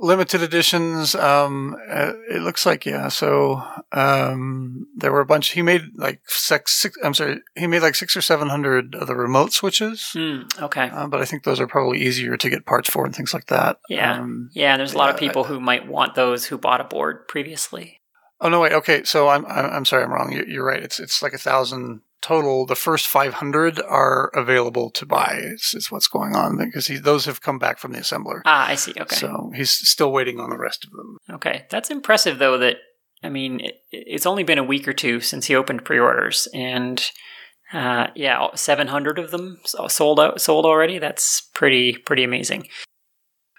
limited editions. Um, uh, it looks like, yeah. So, um, there were a bunch. He made like six, six I'm sorry, he made like six or 700 of the remote switches. Hmm, okay. Uh, but I think those are probably easier to get parts for and things like that. Yeah. Um, yeah. And there's a lot of yeah, people who might want those who bought a board previously. oh no, wait. Okay. So I'm, I'm, I'm sorry. I'm wrong. You're, you're right. It's, it's like a thousand total. The first 500 are available to buy is, is what's going on because he, those have come back from the assembler. Ah, I see. Okay. So he's still waiting on the rest of them. Okay, that's impressive though. That I mean, it, it's only been a week or two since he opened pre-orders, and uh, yeah, seven hundred of them sold out, sold already. That's pretty pretty amazing.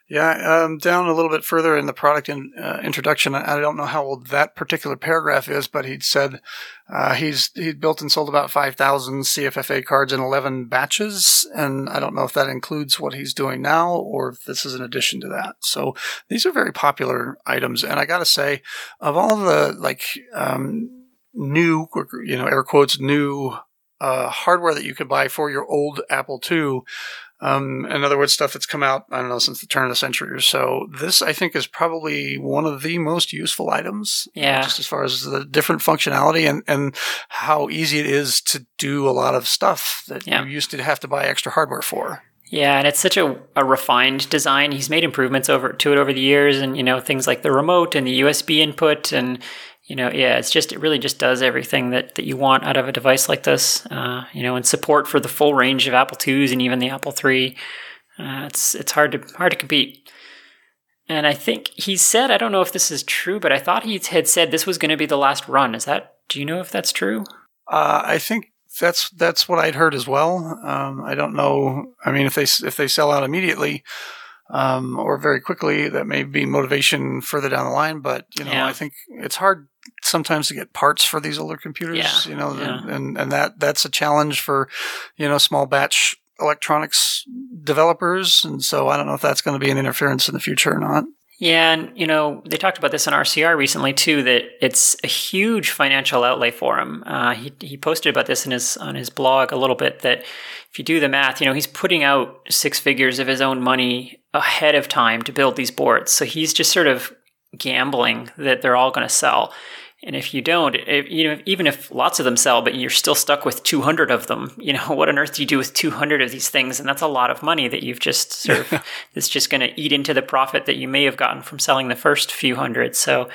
Yeah, um, down a little bit further in the product in, uh, introduction, I don't know how old that particular paragraph is, but he'd said uh, he's he'd built and sold about five thousand CFFA cards in eleven batches, and I don't know if that includes what he's doing now or if this is an addition to that. So these are very popular items, and I got to say, of all the like um, new, you know, air quotes new uh, hardware that you could buy for your old Apple II. Um, in other words, stuff that's come out, I don't know, since the turn of the century or so. This, I think, is probably one of the most useful items. uh, Yeah. just as far as the different functionality and, and how easy it is to do a lot of stuff that Yeah. you used to have to buy extra hardware for. Yeah, and it's such a, a refined design. He's made improvements over to it over the years, and you know things like the remote and the USB input, and you know, yeah, it's just it really just does everything that, that you want out of a device like this. Uh, you know, and support for the full range of Apple IIs and even the Apple III. Uh, it's it's hard to hard to compete. And I think he said, I don't know if this is true, but I thought he had said this was going to be the last run. Is that? Do you know if that's true? Uh, I think that's that's what I'd heard as well. Um, I don't know. I mean, if they if they sell out immediately um, or very quickly, that may be motivation further down the line. But you know, Yeah. I think it's hard sometimes to get parts for these older computers. Yeah, You know, yeah. and and that that's a challenge for you know small batch electronics developers. And so I don't know if that's going to be an interference in the future or not. Yeah, and you know they talked about this on RCR recently too. That it's a huge financial outlay for him. Uh, he he posted about this in his on his blog a little bit. That if you do the math, you know he's putting out six figures of his own money ahead of time to build these boards. So he's just sort of gambling that they're all going to sell. And if you don't, if, you know, even if lots of them sell, but you're still stuck with 200 of them, you know, *laughs* what on earth do you do with 200 of these things? And that's a lot of money that you've just *laughs* sort of, that's just going to eat into the profit that you may have gotten from selling the first few hundred. So,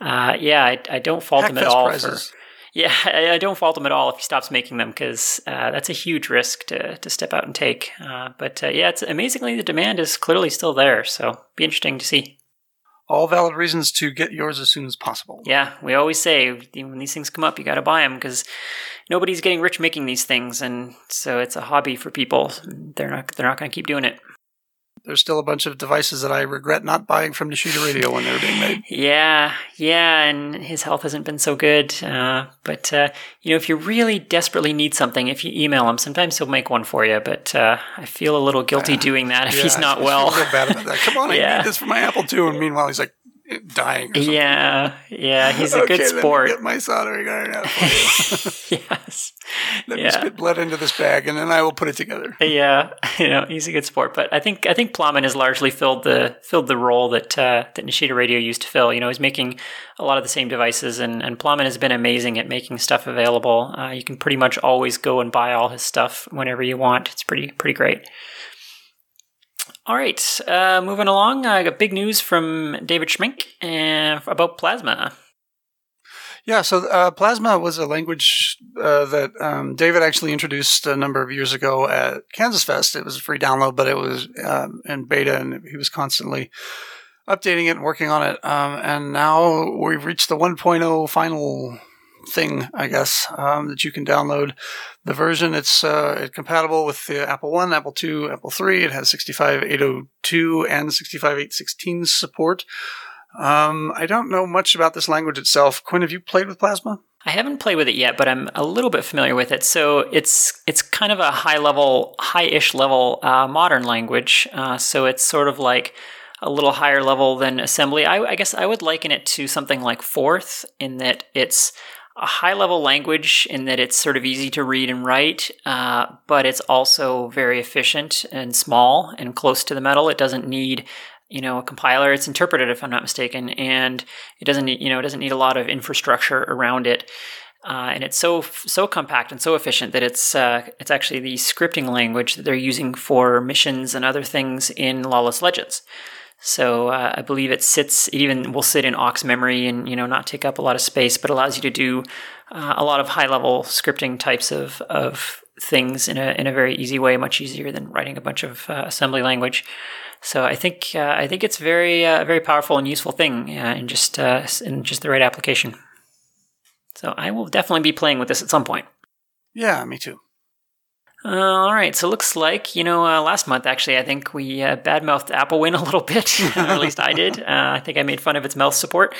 uh, yeah, I, I don't fault them at all for, *laughs* yeah, I, I don't fault them at all if he stops making them because uh, that's a huge risk to, to step out and take. Uh, but uh, yeah, it's amazingly the demand is clearly still there. So be interesting to see. All valid reasons to get yours as soon as possible. Yeah, we always say when these things come up, you got to buy them because nobody's getting rich making these things, and so it's a hobby for people. They're not they're not going to keep doing it. There's still a bunch of devices that I regret not buying from Nishida Radio when they were being made. *laughs* Yeah, yeah, and his health hasn't been so good. Uh, but uh, you know, if you really desperately need something, if you email him, sometimes he'll make one for you. But uh, I feel a little guilty doing that if Yeah, he's not feel well. real bad about that. Come on, I *laughs* Yeah. need this for my Apple II, and meanwhile he's like *laughs* dying. Yeah, yeah, he's a okay, good let me sport. get my soldering iron out. *laughs* yes. Let me Yeah. spit blood into this bag, and then I will put it together. *laughs* Yeah, you know, he's a good sport, but I think I think Plamen has largely filled the filled the role that uh, that Nishida Radio used to fill. You know, he's making a lot of the same devices, and and Plamen has been amazing at making stuff available. Uh, you can pretty much always go and buy all his stuff whenever you want. It's pretty pretty great. All right, uh, moving along. I got big news from David Schmenk about Plasma. Yeah, so uh, Plasma was a language uh, that um, David actually introduced a number of years ago at Kansas Fest. It was a free download, but it was um, in beta, and he was constantly updating it and working on it. Um, and now we've reached the 1.0 final thing, I guess, um, that you can download the version. It's uh, compatible with the Apple One, Apple Two, Apple Three. It has 65802 and 65816 support. Um, I don't know much about this language itself. Quinn, have you played with Plasma? I haven't played with it yet, but I'm a little bit familiar with it. So it's it's kind of a high level, high-ish level uh, modern language. Uh, so it's sort of like a little higher level than assembly. I, I, guess I would liken it to something like Forth in that it's a high level language in that it's sort of easy to read and write, uh, but it's also very efficient and small and close to the metal. It doesn't need you know a compiler. It's interpreted if i'm not mistaken and it doesn't need you know it doesn't need a lot of infrastructure around it. Uh, and it's so so compact and so efficient that it's uh, it's actually the scripting language that they're using for missions and other things in lawless legends so uh, I believe it sits, it even will sit in aux memory and you know not take up a lot of space, but allows you to do uh, a lot of high level scripting types of of things in a in a very easy way, much easier than writing a bunch of uh, assembly language. So I think uh, I think it's very uh, very powerful and useful thing uh, in just in just the right application. So I will definitely be playing with this at some point. Yeah, me too. Uh, all right, so looks like you know uh, last month actually I think we uh, badmouthed Applewin a little bit, *laughs* at least I did. Uh, I think I made fun of its mouth support,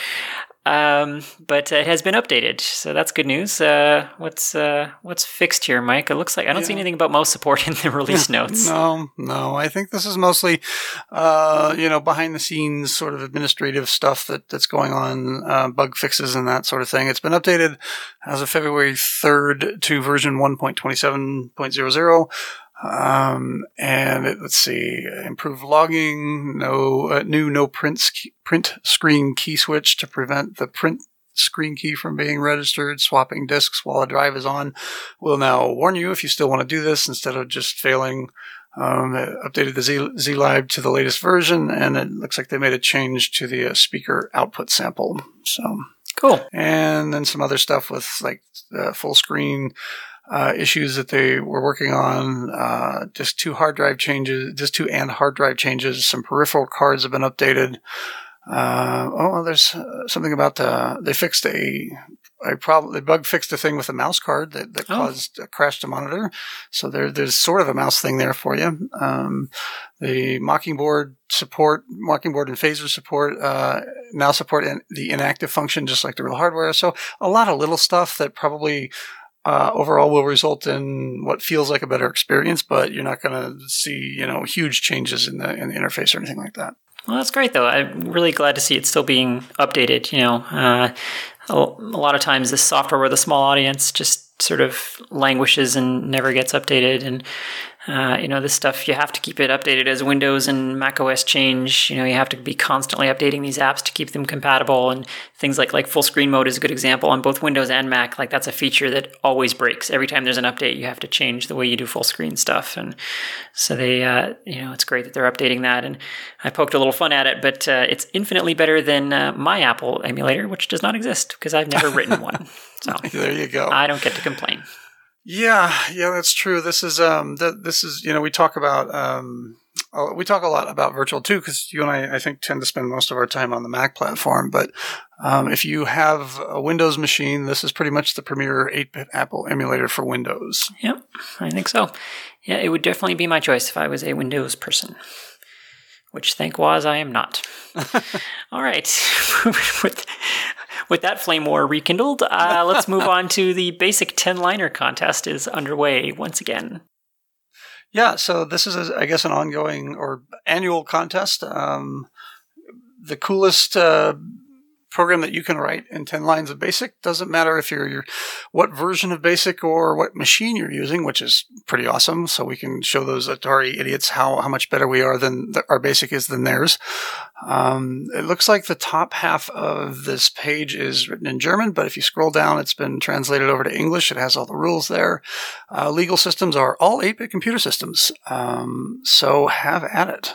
um, but it has been updated, so that's good news. Uh, what's uh, what's fixed here, Mike? It looks like I don't yeah. see anything about mouse support *laughs* in the release notes. no, no. I think this is mostly, uh, you know, behind the scenes sort of administrative stuff that that's going on, uh, bug fixes and that sort of thing. It's been updated as of February third to version one point twenty seven point zero zero. Um, and it, let's see, improved logging, no uh, new no print print screen key switch to prevent the print screen key from being registered. Swapping disks while a drive is on will now warn you if you still want to do this instead of just failing. Um, updated the Z, ZLib to the latest version, and it looks like they made a change to the uh, speaker output sample. So cool. And then some other stuff with like the full screen uh, issues that they were working on. Uh, just two hard drive changes, just two and hard drive changes. Some peripheral cards have been updated. Uh, oh, there's uh, something about the, they fixed a, a problem, they bug fixed a thing with a mouse card that, that oh. caused a crash to monitor. So there, there's sort of a mouse thing there for you. Um, the Mockingboard support, Mockingboard and Phaser support, uh, now support in, the inactive function just like the real hardware. So a lot of little stuff that probably uh, overall will result in what feels like a better experience, but you're not going to see you know huge changes in the in the interface or anything like that. Well, that's great though. I'm really glad to see it still being updated. You know, uh, a, lot of times this software with a small audience just sort of languishes and never gets updated, and uh, you know, this stuff you have to keep it updated as Windows and Mac OS change. You know, you have to be constantly updating these apps to keep them compatible. And things like like full screen mode is a good example on both Windows and Mac. Like that's a feature that always breaks. Every time there's an update, you have to change the way you do full screen stuff. And so they, uh, you know, it's great that they're updating that. And I poked a little fun at it, but uh, it's infinitely better than uh, my Apple emulator, which does not exist because I've never written one. *laughs* So there you go. I don't get to complain. Yeah, yeah, that's true. This is um, th- this is you know we talk about um, we talk a lot about Virtual II because you and I I think tend to spend most of our time on the Mac platform. But um, if you have a Windows machine, this is pretty much the premier 8-bit Apple emulator for Windows. Yep, I think so. Yeah, it would definitely be my choice if I was a Windows person. Which, thank was, I am not. *laughs* All right. *laughs* with, that flame war rekindled, uh, *laughs* let's move on to the basic 10 liner contest is underway once again. Yeah, so this is, a, I guess, an ongoing or annual contest. Um, the coolest uh, program that you can write in 10 lines of basic. Doesn't matter if you're, you're, what version of basic or what machine you're using which is pretty awesome. So we can show those atari idiots how, how much better we are than the, our basic is than theirs. Um, it looks like the top half of this page is written in german but if you scroll down it's been translated over to english. It has all the rules there. Uh, legal systems are all 8-bit computer systems. Um, so have at it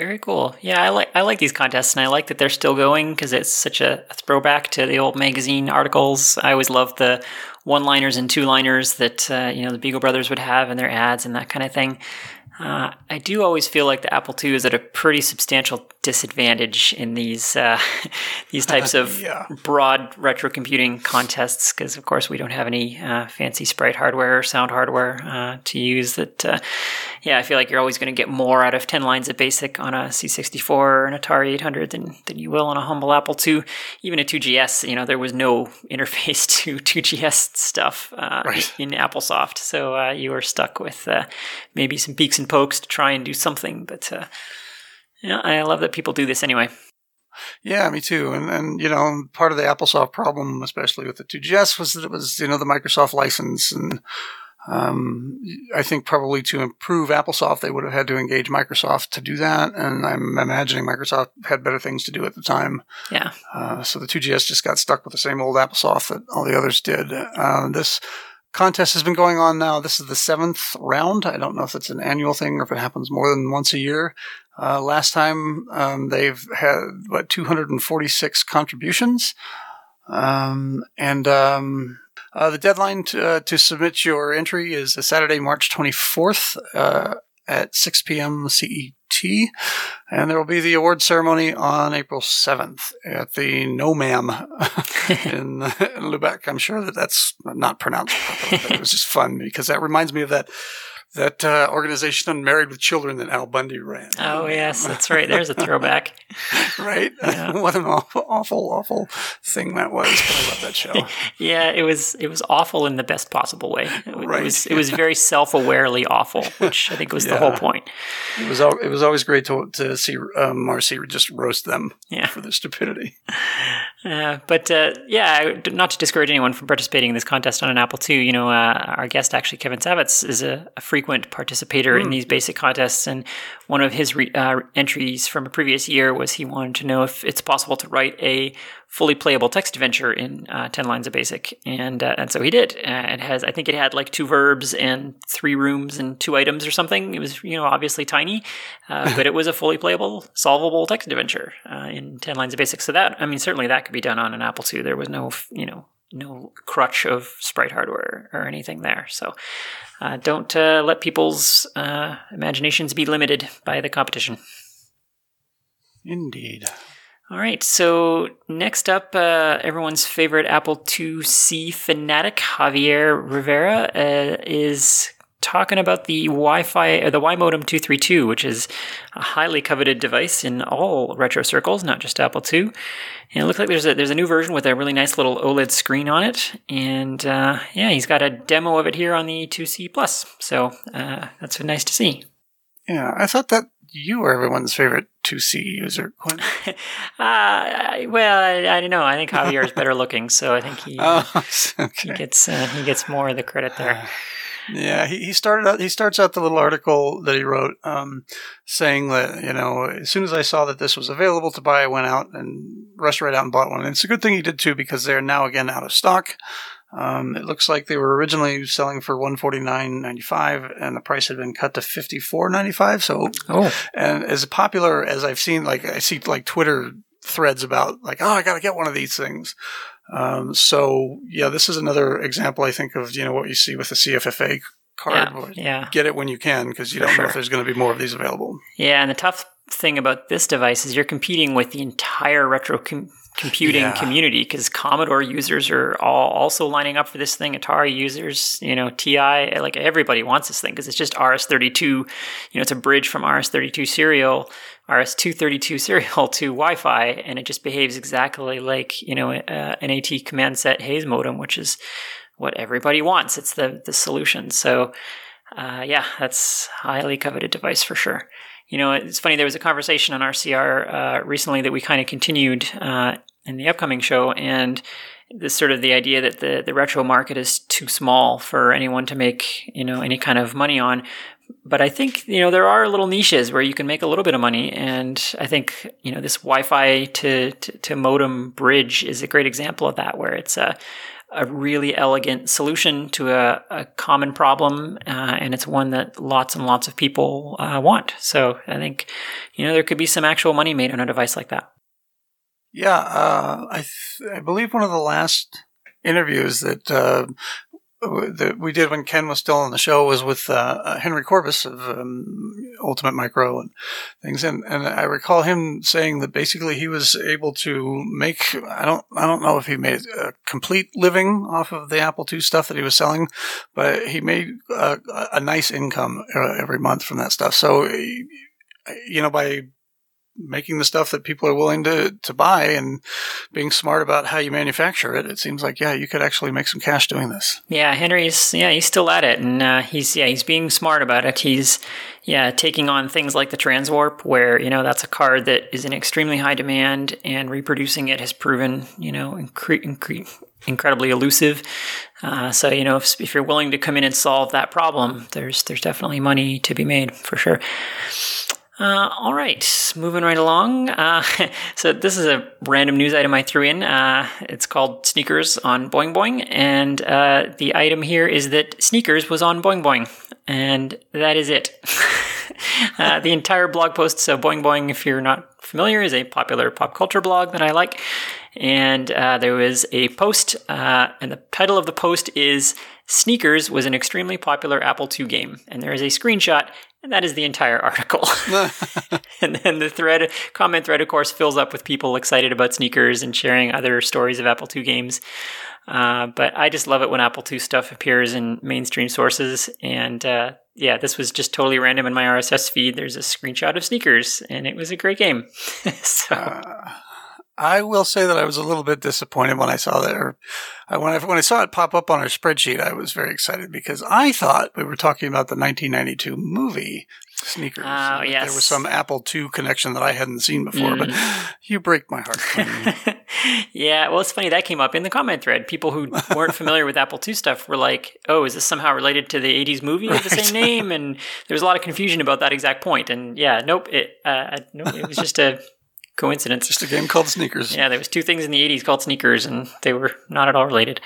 very cool. Yeah, I like I like these contests, and I like that they're still going because it's such a, throwback to the old magazine articles. I always loved the one liners and two liners that uh, you know the Beagle Brothers would have in their ads and that kind of thing. Uh, I do always feel like the Apple II is at a pretty substantial disadvantage in these uh, *laughs* these types of *laughs* Yeah. broad retro computing contests because, of course, we don't have any uh, fancy sprite hardware or sound hardware uh, to use. That, uh, yeah, I feel like you're always going to get more out of ten lines of BASIC on a C64 or an Atari 800 than than you will on a humble Apple II. Even a 2GS, you know, there was no *laughs* interface to 2GS stuff uh, Right. in AppleSoft, so uh, you were stuck with uh, maybe some peaks and pokes to try and do something. But uh, yeah, I love that people do this anyway. Yeah, me too. And and you know, part of the AppleSoft problem, especially with the 2GS, was that it was you know the Microsoft license, and um, I think probably to improve AppleSoft, they would have had to engage Microsoft to do that. And I'm imagining Microsoft had better things to do at the time. Yeah. Uh, so the 2GS just got stuck with the same old AppleSoft that all the others did. Uh, this contest has been going on now. This is the seventh round. I don't know if it's an annual thing or if it happens more than once a year. Uh, last time um, they've had what 246 contributions, um, and um, uh, the deadline to, uh, to submit your entry is Saturday, March 24th uh, at 6 p.m. CET, and there will be the award ceremony on April 7th at the No Ma'am *laughs* in, in Lubeck. I'm sure that that's not pronounced properly, but it was just fun because that reminds me of that that uh, organization Unmarried with Children that Al Bundy ran. Oh yes, that's right. There's a throwback. *laughs* right? *laughs* what an awful, awful, awful thing that was. I love that show. *laughs* Yeah, it was it was awful in the best possible way. It, Right. it was it was very self-awarely awful, which I think was the whole point. It was al- it was always great to to see um, Marcy just roast them Yeah. for their stupidity. Uh, but uh, yeah, not to discourage anyone from participating in this contest on an Apple II. You know, uh, our guest actually Kevin Savetz is a, a frequent participator in these basic contests, and one of his re- uh, entries from a previous year was he wanted to know if it's possible to write a fully playable text adventure in uh, 10 lines of basic and uh, and so he did. Uh, it has i think it had like two verbs and three rooms and two items or something. It was you know obviously tiny uh, *laughs* but it was a fully playable solvable text adventure uh, in 10 lines of basic. So that i mean certainly that could be done on an apple ii. There was no you know no crutch of sprite hardware or anything there. So uh, don't uh, let people's uh, imaginations be limited by the competition. Indeed. all right, so next up, uh, everyone's favorite Apple IIc fanatic, Javier Rivera, uh, is talking about the Wi-Fi, or the WiModem232, which is a highly coveted device in all retro circles, not just Apple II. And it looks like there's a there's a new version with a really nice little OLED screen on it, and uh, yeah, he's got a demo of it here on the 2C Plus. So uh, that's nice to see. Yeah, I thought that you were everyone's favorite 2C user. Quinn. *laughs* Uh, I- well, I, I don't know. I think Javier is better looking, so I think he. *laughs* Oh, He gets uh, he gets more of the credit there. *sighs* *sighs* Yeah, he, he started out. He starts out the little article that he wrote, um, saying that you know, as soon as I saw that this was available to buy, I went out and rushed right out and bought one. And it's a good thing he did too because they're now again out of stock. Um, it looks like they were originally selling for one forty nine ninety five, and the price had been cut to fifty four ninety five. So Oh, and as popular as I've seen, like I see like Twitter threads about like, oh, I got to get one of these things. Um, so yeah, this is another example, I think, of you know what you see with the CFFA card. yeah, yeah, Get it when you can because you For don't know if there's going to be more of these available. yeah. And the tough thing about this device is you're competing with the entire retro com- computing Yeah. community because Commodore users are all also lining up for this thing. Atari users, you know, TI, like everybody wants this thing because it's just RS32. You know, it's a bridge from RS32 serial, RS232 serial to Wi-Fi, and it just behaves exactly like you know uh, an AT command set Hayes modem, which is what everybody wants. It's the the solution. So. Uh, yeah, that's highly coveted device for sure. You know, it's funny. There was a conversation on RCR uh, recently that we kind of continued uh, in the upcoming show, and this sort of the idea that the the retro market is too small for anyone to make you know any kind of money on. But I think you know there are little niches where you can make a little bit of money, and I think you know this Wi-Fi to to, to modem bridge is a great example of that, where it's a a really elegant solution to a, a common problem, uh, and it's one that lots and lots of people uh, want. So I think, you know, there could be some actual money made on a device like that. Yeah, uh, I th- I believe one of the last interviews that uh, that we did when Ken was still on the show was with uh, Henry Courbis of um, Ultimate Micro and things, and and I recall him saying that basically he was able to make I don't I don't know if he made a complete living off of the Apple II stuff that he was selling, but he made a, a nice income uh, every month from that stuff. So you know by making the stuff that people are willing to, to buy and being smart about how you manufacture it, it seems like, yeah, you could actually make some cash doing this. Yeah, Henry's, yeah, he's still at it. And uh, he's, yeah, he's being smart about it. He's, yeah, taking on things like the Transwarp, where, you know, that's a card that is in extremely high demand and reproducing it has proven, you know, incre- incre- incredibly elusive. Uh, so, you know, if, if you're willing to come in and solve that problem, there's, there's definitely money to be made for sure. Uh, all right, moving right along. Uh, *laughs* so this is a random news item I threw in. Uh, it's called Sneakers on Boing Boing, and uh, the item here is that Sneakers was on Boing Boing, and that is it. *laughs* Uh, the entire blog post. So Boing Boing, if you're not familiar, is a popular pop culture blog that I like, and uh, there was a post, and the title of the post is Sneakers was an extremely popular Apple II game, and there is a screenshot and that is the entire article. *laughs* *laughs* and then the thread, comment thread, of course, fills up with people excited about sneakers and sharing other stories of Apple II games. Uh, but I just love it when Apple II stuff appears in mainstream sources. And uh, yeah, this was just totally random in my RSS feed. There's a screenshot of sneakers, and it was a great game. *laughs* so. Uh, I will say that I was a little bit disappointed when I saw that. Or uh, when I when I saw it pop up on our spreadsheet, I was very excited because I thought we were talking about the 1992 movie Sneakers. Oh, yes. There was some Apple II connection that I hadn't seen before, mm. but *gasps* you break my heart. *laughs* yeah, well, it's funny that came up in the comment thread. People who weren't familiar with Apple II stuff were like, "Oh, is this somehow related to the '80s movie right. of the same name?" And there was a lot of confusion about that exact point. And yeah, nope, it uh, nope, it was just a coincidence. Just a game called Sneakers. Yeah, there was two things in the 80s called Sneakers, and they were not at all related.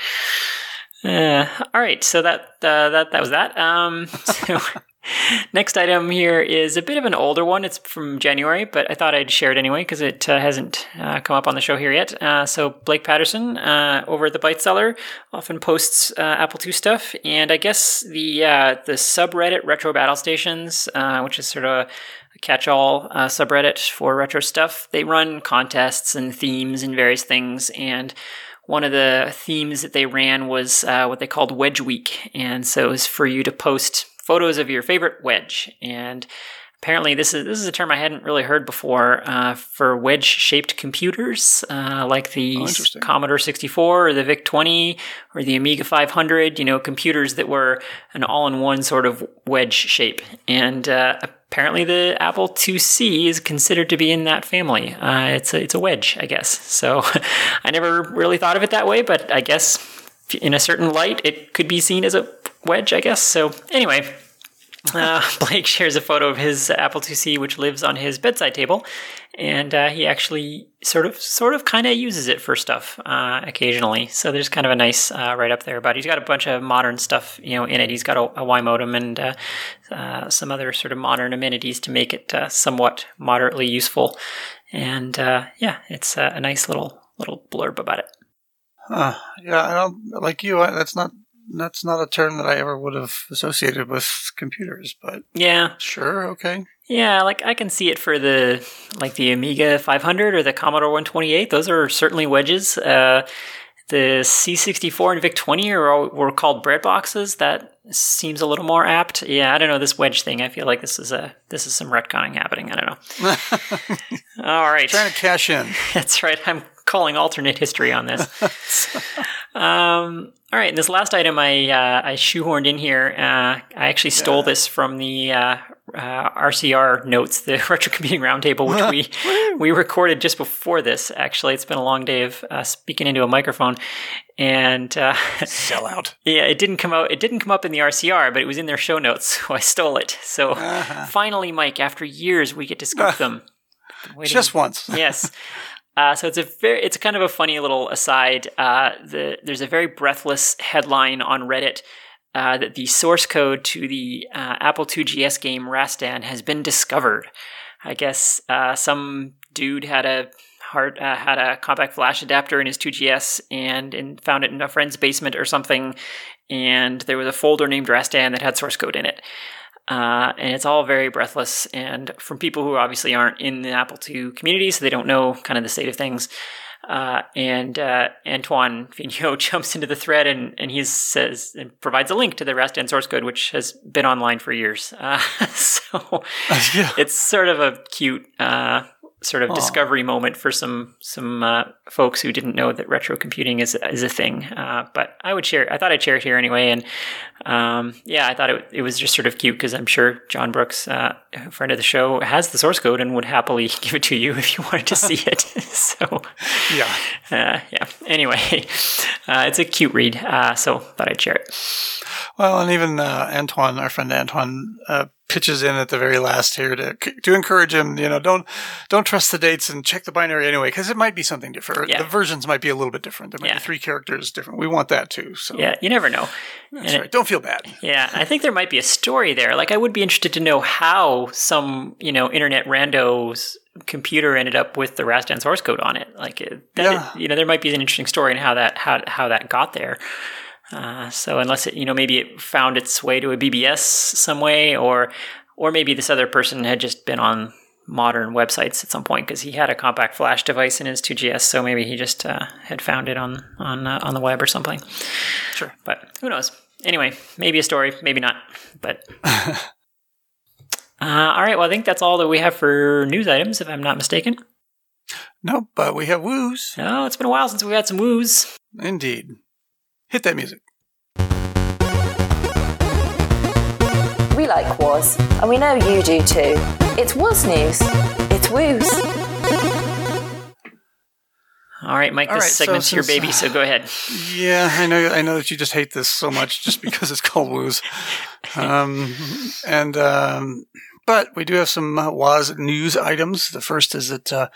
Uh, all right, so that uh, that that was that. Um, *laughs* so next item here is a bit of an older one. It's from January, but I thought I'd share it anyway because it uh, hasn't uh, come up on the show here yet. Uh, so Blake Patterson uh, over at the Byte Cellar often posts Apple II stuff, and I guess the the subreddit Retro Battle Stations, which is sort of catch-all uh, subreddit for retro stuff. They run contests and themes and various things, and one of the themes that they ran was uh, what they called Wedge Week, and so it was for you to post photos of your favorite wedge and apparently this is this is a term I hadn't really heard before uh, for wedge-shaped computers, uh, like the oh, Commodore 64 or the VIC 20 or the Amiga 500. You know, computers that were an all-in-one sort of wedge shape, and uh, apparently the Apple IIc is considered to be in that family. Uh, it's a, it's a wedge, I guess. So *laughs* I never really thought of it that way, but I guess in a certain light, it could be seen as a wedge, I guess. So anyway, uh, *laughs* Blake shares a photo of his Apple IIc, which lives on his bedside table, and uh, he actually sort of, sort of, kind of uses it for stuff uh, occasionally. So there's kind of a nice uh, write up there. It. He's got a bunch of modern stuff, you know, in it. He's got a, a WiModem and uh, uh, some other sort of modern amenities to make it somewhat moderately useful. And yeah, it's a nice little little blurb about it. Huh. Yeah, I don't like you. That's not that's not a term that I ever would have associated with computers, but yeah, sure, okay. Yeah, like I can see it for the like the Amiga 500 or the Commodore 128. Those are certainly wedges. Uh, the C64 and VIC 20 are all, were called bread boxes. That seems a little more apt. Yeah, I don't know this wedge thing. I feel like this is a this is some retconning happening. I don't know. *laughs* all right, trying to cash in. *laughs* That's right. I'm calling alternate history on this. *laughs* um, all right, and this last item I uh, I shoehorned in here. Uh, I actually stole yeah. this from the uh, RCR notes, the *laughs* Retro Computing Roundtable, which we *laughs* we recorded just before this. Actually, it's been a long day of uh, speaking into a microphone, and uh, sell out. *laughs* Yeah, it didn't come out. It didn't come up in the RCR, but it was in their show notes, so I stole it. So uh-huh. finally, Mike, after years, we get to scoop them. Just once. yes. Uh, so it's a very, it's kind of a funny little aside. Uh, the, there's a very breathless headline on Reddit uh, that the source code to the uh, Apple II GS game Rastan has been discovered. I guess uh, some dude had a hard uh, had a compact flash adapter in his 2GS and, and found it in a friend's basement or something. And there was a folder named Rastan that had source code in it. Uh, and it's all very breathless. And from people who obviously aren't in the Apple II community, so they don't know kind of the state of things. Uh, and uh, Antoine *laughs* Vigneault jumps into the thread and, and he says and provides a link to the Rastan source code, which has been online for years. Uh, *laughs* so *laughs* yeah. it's sort of a cute uh, sort of Aw. discovery moment for some some uh, folks who didn't know that retro computing is is a thing. Uh, but I would share. I thought I'd share it here anyway, and um, yeah, I thought it it was just sort of cute because I'm sure John Brooks, uh, a friend of the show, has the source code and would happily *laughs* give it to you if you wanted to see it. *laughs* so Yeah. uh, yeah. Anyway, uh, it's a cute read, uh, so thought I'd share it. Well, and even uh, Antoine, our friend Antoine, uh, pitches in at the very last here to to encourage him. You know, don't don't trust the dates and check the binary anyway, because it might be something different. Yeah. The versions might be a little bit different. There might Yeah. be three characters different. We want that too. So Yeah, you never know. that's And it- Don't feel bad. Yeah, I think there might be a story there. Like, I would be interested to know how some, you know, internet rando's computer ended up with the Rastan source code on it. Like, that, Yeah. you know, there might be an interesting story in how that how how that got there. Uh, so unless it, you know, maybe it found its way to a BBS some way, or or maybe this other person had just been on modern websites at some point because he had a compact flash device in his 2GS, so maybe he just uh, had found it on on uh, on the web or something. Sure. But who knows? Anyway, maybe a story, maybe not. But *laughs* uh, all right. Well, I think that's all that we have for news items, if I'm not mistaken. No, but we have woos. Oh, it's been a while since we've had some woos. Indeed. Hit that music. We like Woz, and we know you do too. It's Woz News. It's Woos. All right, Mike. All This right, so segment's your since- baby, so go ahead. Yeah, I know. I know that you just hate this so much just because it's called woos. Um, and um, but we do have some uh, Woz news items. The first is that uh,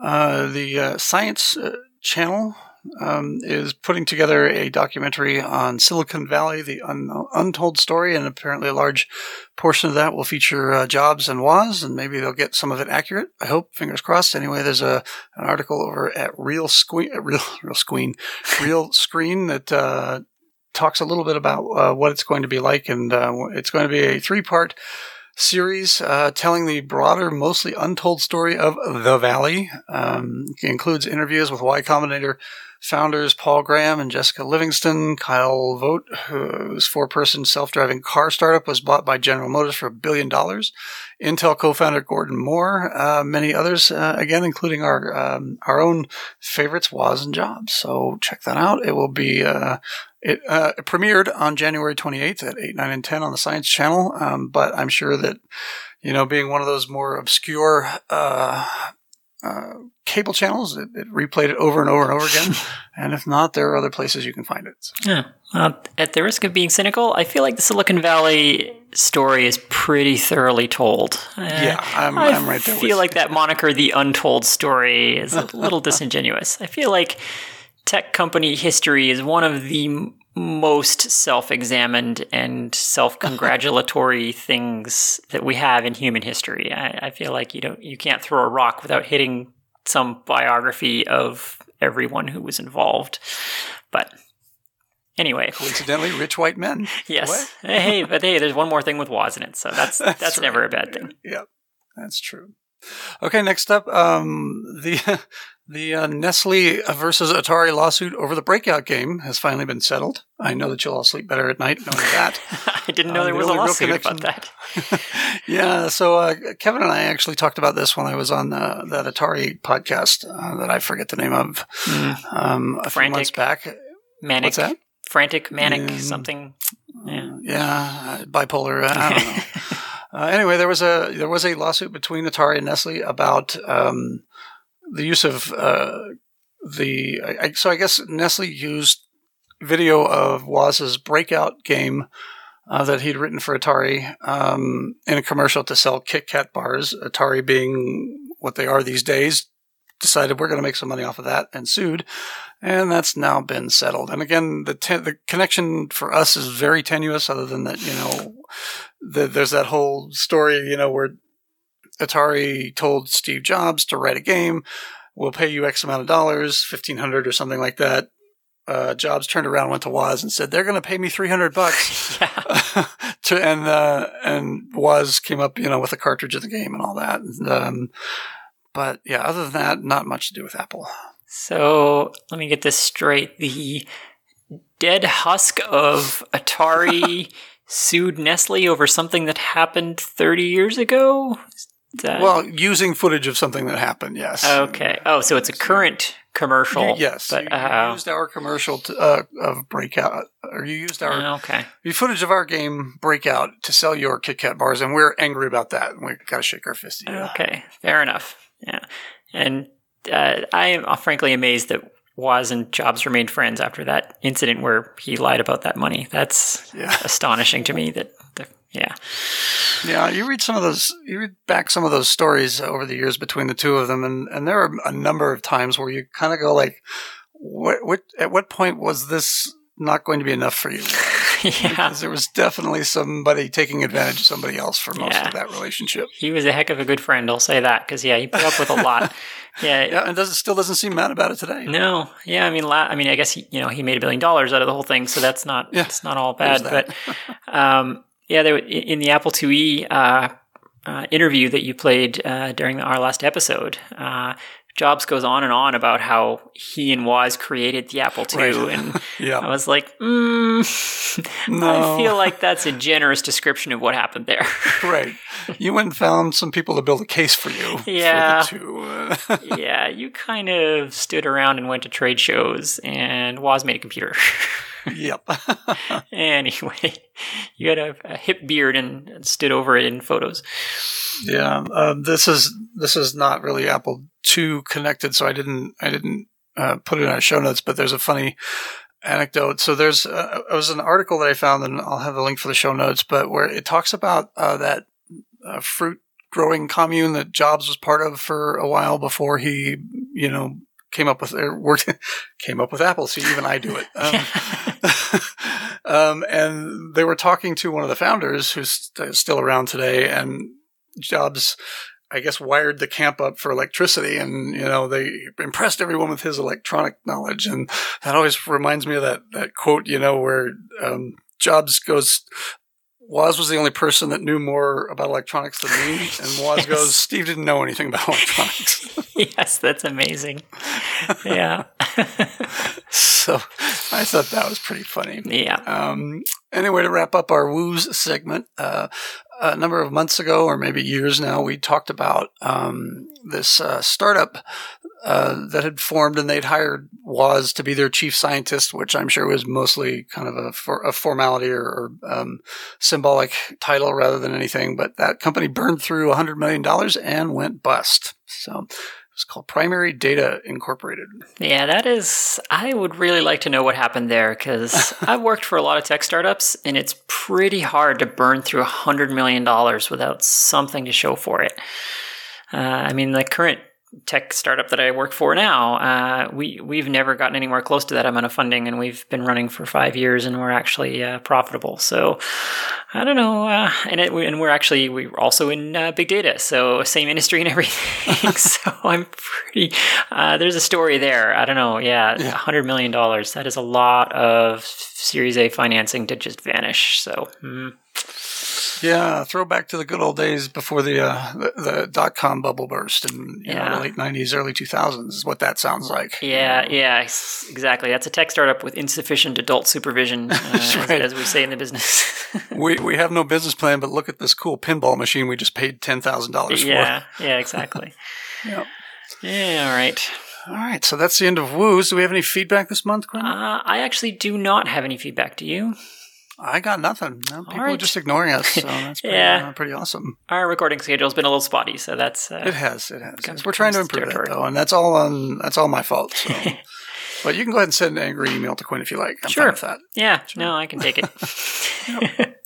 uh, the uh, Science uh, Channel um, is putting together a documentary on Silicon Valley, the un- untold story, and apparently a large portion of that will feature uh, jobs and Woz, and maybe they'll get some of it accurate. I hope. Fingers crossed. Anyway, there's a an article over at Real *laughs* Real Real Realscreen that. Uh, talks a little bit about uh, what it's going to be like, and uh, it's going to be a three-part series uh, telling the broader, mostly untold story of the Valley. Um, includes interviews with Y Combinator founders Paul Graham and Jessica Livingston. Kyle Vogt, whose four-person self-driving car startup was bought by General Motors for a billion dollars. Intel co-founder Gordon Moore, uh, many others, uh, again, including our um, our own favorites, Woz and Jobs. So check that out. It will be uh, it, uh, it premiered on January 28th at 8, 9, and 10 on the Science Channel. Um, but I'm sure that, you know, being one of those more obscure uh, uh, cable channels, it, it replayed it over and over and over again. *laughs* and if not, there are other places you can find it. So, Yeah. Well, at the risk of being cynical, I feel like the Silicon Valley story is pretty thoroughly told. Uh, Yeah, I'm- I I'm right there I feel like that moniker, the untold story, is a *laughs* little disingenuous. I feel like tech company history is one of the most self-examined and self-congratulatory *laughs* things that we have in human history. I, I feel like you don't, you can't throw a rock without hitting some biography of everyone who was involved. But anyway, coincidentally, rich white men. Yes. Hey, but hey, there's one more thing with Woz in it, so that's *laughs* that's, That's never right. a bad thing. Yep, that's true. Okay, next up, um, the *laughs* the uh, Nestle versus Atari lawsuit over the Breakout game has finally been settled. I know that you'll all sleep better at night knowing that. *laughs* I didn't know Uh, there the was a lawsuit about that. *laughs* yeah, so uh, Kevin and I actually talked about this when I was on uh, that Atari podcast uh, that I forget the name of um, a few Frantic. months back. Manic, What's that? frantic, manic, Um, something. Yeah. Yeah, uh, bipolar. I don't know. *laughs* uh, anyway, there was a there was a lawsuit between Atari and Nestle about um, the use of uh, the. I, so I guess Nestle used video of Woz's breakout game uh, that he'd written for Atari um, in a commercial to sell Kit Kat bars. Atari, being what they are these days, decided we're going to make some money off of that and sued. And that's now been settled. And again, the the connection for us is very tenuous. Other than that, you know, the, there's that whole story, you know, where Atari told Steve Jobs to write a game. we'll pay you X amount of dollars, fifteen hundred or something like that. Uh, Jobs turned around, went to Woz, and said they're going to pay me three hundred bucks. *laughs* *laughs* to, and uh, and Woz came up, you know, with a cartridge of the game and all that. And, um, but yeah, other than that, not much to do with Apple. So let me get this straight. The dead husk of Atari *laughs* sued Nestle over something that happened 30 years ago? That- Well, using footage of something that happened, yes. okay. Oh, so it's a current commercial. You- yes, But, you, you uh, used our commercial to, uh, of Breakout, or you used our okay. the footage of our game Breakout to sell your Kit Kat bars, and we're angry about that. and We got to shake our fist at you. Okay. Fair enough. Yeah. And uh, I am frankly amazed that Woz and Jobs remained friends after that incident where he lied about that money. That's Yeah. *laughs* astonishing to me that, the, yeah. Yeah, you read some of those, you read back some of those stories over the years between the two of them, and, and there are a number of times where you kind of go like, what, what, at what point was this not going to be enough for you? *laughs* yeah. Because there was definitely somebody taking advantage of somebody else for most Yeah. of that relationship. He was a heck of a good friend, I'll say that, because yeah, he put up with a lot. *laughs* Yeah, Yeah, and does it still doesn't seem mad about it today. No, yeah, I mean, la- I mean, I guess he, you know, he made a billion dollars out of the whole thing, so that's not, Yeah, it's not all bad. But, um, yeah, there in the Apple IIe uh, uh, interview that you played uh, during our last episode, uh, Jobs goes on and on about how he and Woz created the Apple II, Right. and *laughs* Yeah. I was like, mm, *laughs* No. I feel like that's a generous description of what happened there. *laughs* right. You went and found some people to build a case for you. for Yeah. two. yeah, you kind of stood around and went to trade shows, and Woz made a computer. Yep. *laughs* Anyway, *laughs* you had a, a hip beard and stood over it in photos. Yeah, um, this is this is not really Apple II connected, so I didn't I didn't uh, put it in our show notes. But there's a funny anecdote. So there's uh, it was an article that I found, and I'll have the link for the show notes. But where it talks about uh, that uh, fruit growing commune that Jobs was part of for a while before he, you know, came up with or worked *laughs* came up with Apple. See, even I do it. *laughs* Um, *laughs* um, and they were talking to one of the founders who's st- still around today, and Jobs, I guess, wired the camp up for electricity, and you know they impressed everyone with his electronic knowledge, and that always reminds me of that that quote, you know, where um, Jobs goes. Woz was the only person that knew more about electronics than me, *laughs* and Woz goes, "Steve didn't know anything about electronics." *laughs* yes, that's amazing. Yeah. *laughs* so I thought that was pretty funny. yeah. Um, anyway, to wrap up our woos segment, uh, a number of months ago, or maybe years now, we talked about um, this uh, startup uh, that had formed, and they'd hired Woz to be their chief scientist, which I'm sure was mostly kind of a, for, a formality or, or um, symbolic title rather than anything. But that company burned through $100 million and went bust. So. It's called Primary Data Incorporated. Yeah, that is. I would really like to know what happened there because *laughs* I've worked for a lot of tech startups, and it's pretty hard to burn through hundred million dollars without something to show for it. Uh, I mean, the current tech startup that I work for now, uh, we we've never gotten anywhere close to that amount of funding, and we've been running for five years, and we're actually uh, profitable. So I don't know, uh, and it, and we're actually we're also in uh, big data, so same industry and *laughs* everything. *laughs* so I'm pretty. Uh, there's a story there. I don't know. Yeah, a hundred million dollars. That is a lot of Series A financing to just vanish. So. mm. Yeah, throwback to the good old days before the uh, the, the dot com bubble burst in you know, the late nineties, early two thousands is what that sounds like. Yeah, yeah, exactly. That's a tech startup with insufficient adult supervision, *laughs* uh, as, right. as we say in the business. *laughs* We we have no business plan, but look at this cool pinball machine we just paid ten thousand dollars for. yeah, yeah, exactly. *laughs* Yep. Yeah, all right. All right, so that's the end of woos. Do we have any feedback this month, Quinn? Uh, I actually do not have any feedback. Do you? I got nothing. No, people are just ignoring us, so *laughs* that's pretty, Yeah. uh, pretty awesome. Our recording schedule's been a little spotty, so that's uh, It has, it has. We're trying to improve it territory. though, and that's all on that's all my fault. So. *laughs* but you can go ahead and send an angry email to Quinn if you like. I'm Sure. that. yeah. No, I can take it. *laughs*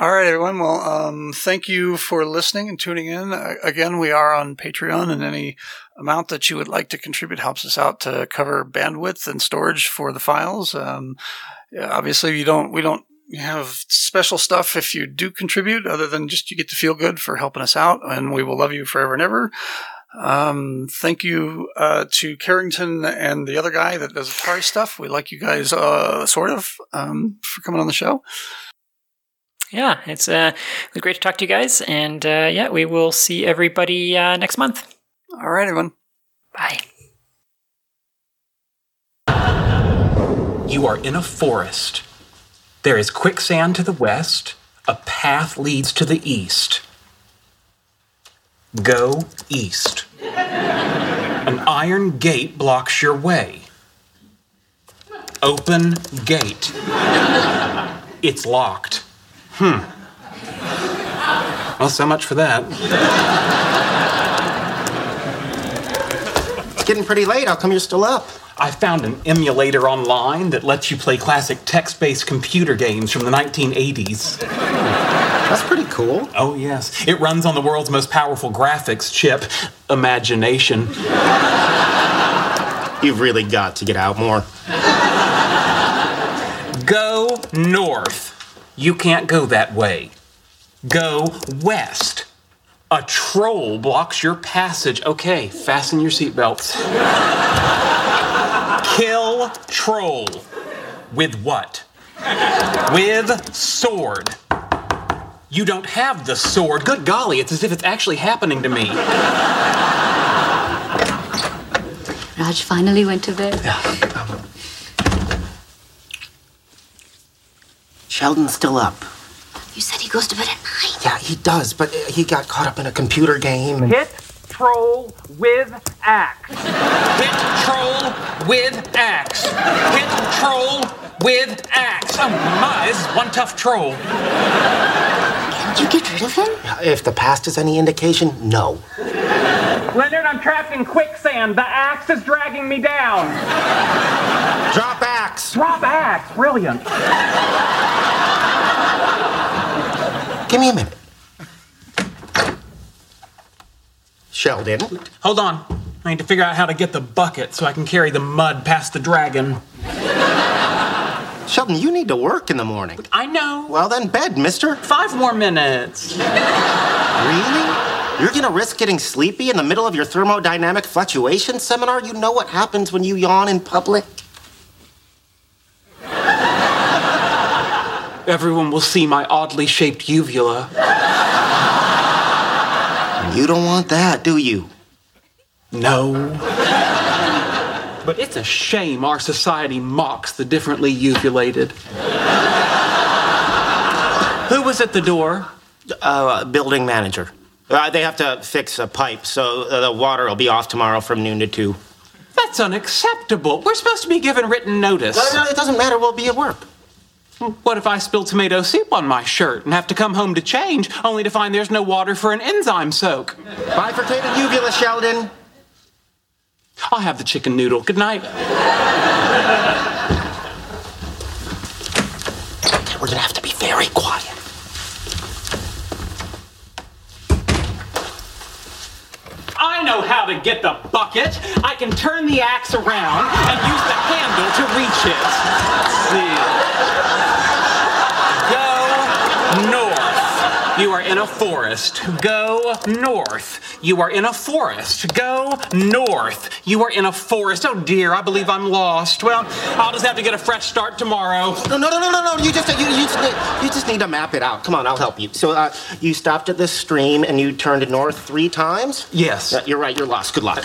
All right, everyone. Well, um, thank you for listening and tuning in. Uh, again, we are on Patreon, and any amount that you would like to contribute helps us out to cover bandwidth and storage for the files. Um, obviously, you don't we don't have special stuff if you do contribute, other than just you get to feel good for helping us out, and we will love you forever and ever. Um, thank you uh, to Carrington and the other guy that does Atari stuff. We like you guys, uh, sort of, um, for coming on the show. Yeah, it's uh, it great to talk to you guys, and uh, yeah, we will see everybody uh, next month. All right, everyone. Bye. You are in a forest. There is quicksand to the west. A path leads to the east. Go east. An iron gate blocks your way. Open gate. It's locked. Hmm. Well, so much for that. It's getting pretty late. How come you're still up? I found an emulator online that lets you play classic text based computer games from the 1980s. That's pretty cool. Oh, yes. It runs on the world's most powerful graphics chip, Imagination. You've really got to get out more. Go north. You can't go that way. Go west. A troll blocks your passage. Okay, fasten your seatbelts. Kill troll. With what? With sword. You don't have the sword. Good golly, it's as if it's actually happening to me. Raj finally went to bed. Yeah. Um, Sheldon's still up. You said he goes to bed at nine. Yeah, he does, but he got caught up in a computer game. And... Hit troll with axe. Hit troll with axe. Hit troll with axe. Oh my, this is one tough troll. Can't you get rid of him? If the past is any indication, no. Leonard, I'm trapped in quicksand. The axe is dragging me down. Drop axe. Drop axe. Brilliant. Give me a minute. Sheldon. Hold on. I need to figure out how to get the bucket so I can carry the mud past the dragon. Sheldon, you need to work in the morning. I know. Well, then bed, mister. Five more minutes. Really? You're gonna risk getting sleepy in the middle of your thermodynamic fluctuation seminar? You know what happens when you yawn in public? Everyone will see my oddly shaped uvula. You don't want that, do you? No. But it's a shame our society mocks the differently uvulated. Who was at the door? Uh, building manager. Uh, they have to fix a pipe, so uh, the water will be off tomorrow from noon to two. That's unacceptable. We're supposed to be given written notice. No, no, it doesn't matter. We'll be at work. What if I spill tomato soup on my shirt and have to come home to change, only to find there's no water for an enzyme soak? Bifurcated uvula, Sheldon. I'll have the chicken noodle. Good night. We're gonna have to be very quiet. I know how to get the bucket. I can turn the axe around and use the handle to reach it. Let's See. North. You are in a forest. Go north. You are in a forest. Go north. You are in a forest. Oh dear, I believe I'm lost. Well, I'll just have to get a fresh start tomorrow. No, no, no, no, no, no. You just, you, you, need, you just need to map it out. Come on, I'll help you. So, uh, you stopped at this stream and you turned north three times? Yes. Uh, you're right, you're lost. Good luck.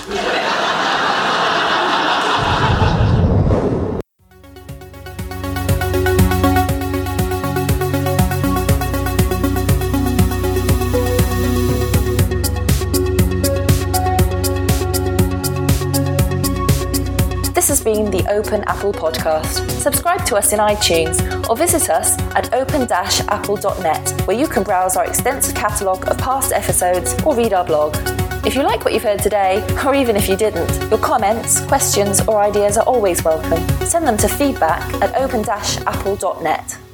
Been the Open Apple Podcast. Subscribe to us in iTunes or visit us at open-apple.net where you can browse our extensive catalogue of past episodes or read our blog. If you like what you've heard today, or even if you didn't, your comments, questions, or ideas are always welcome. Send them to feedback at open-apple.net.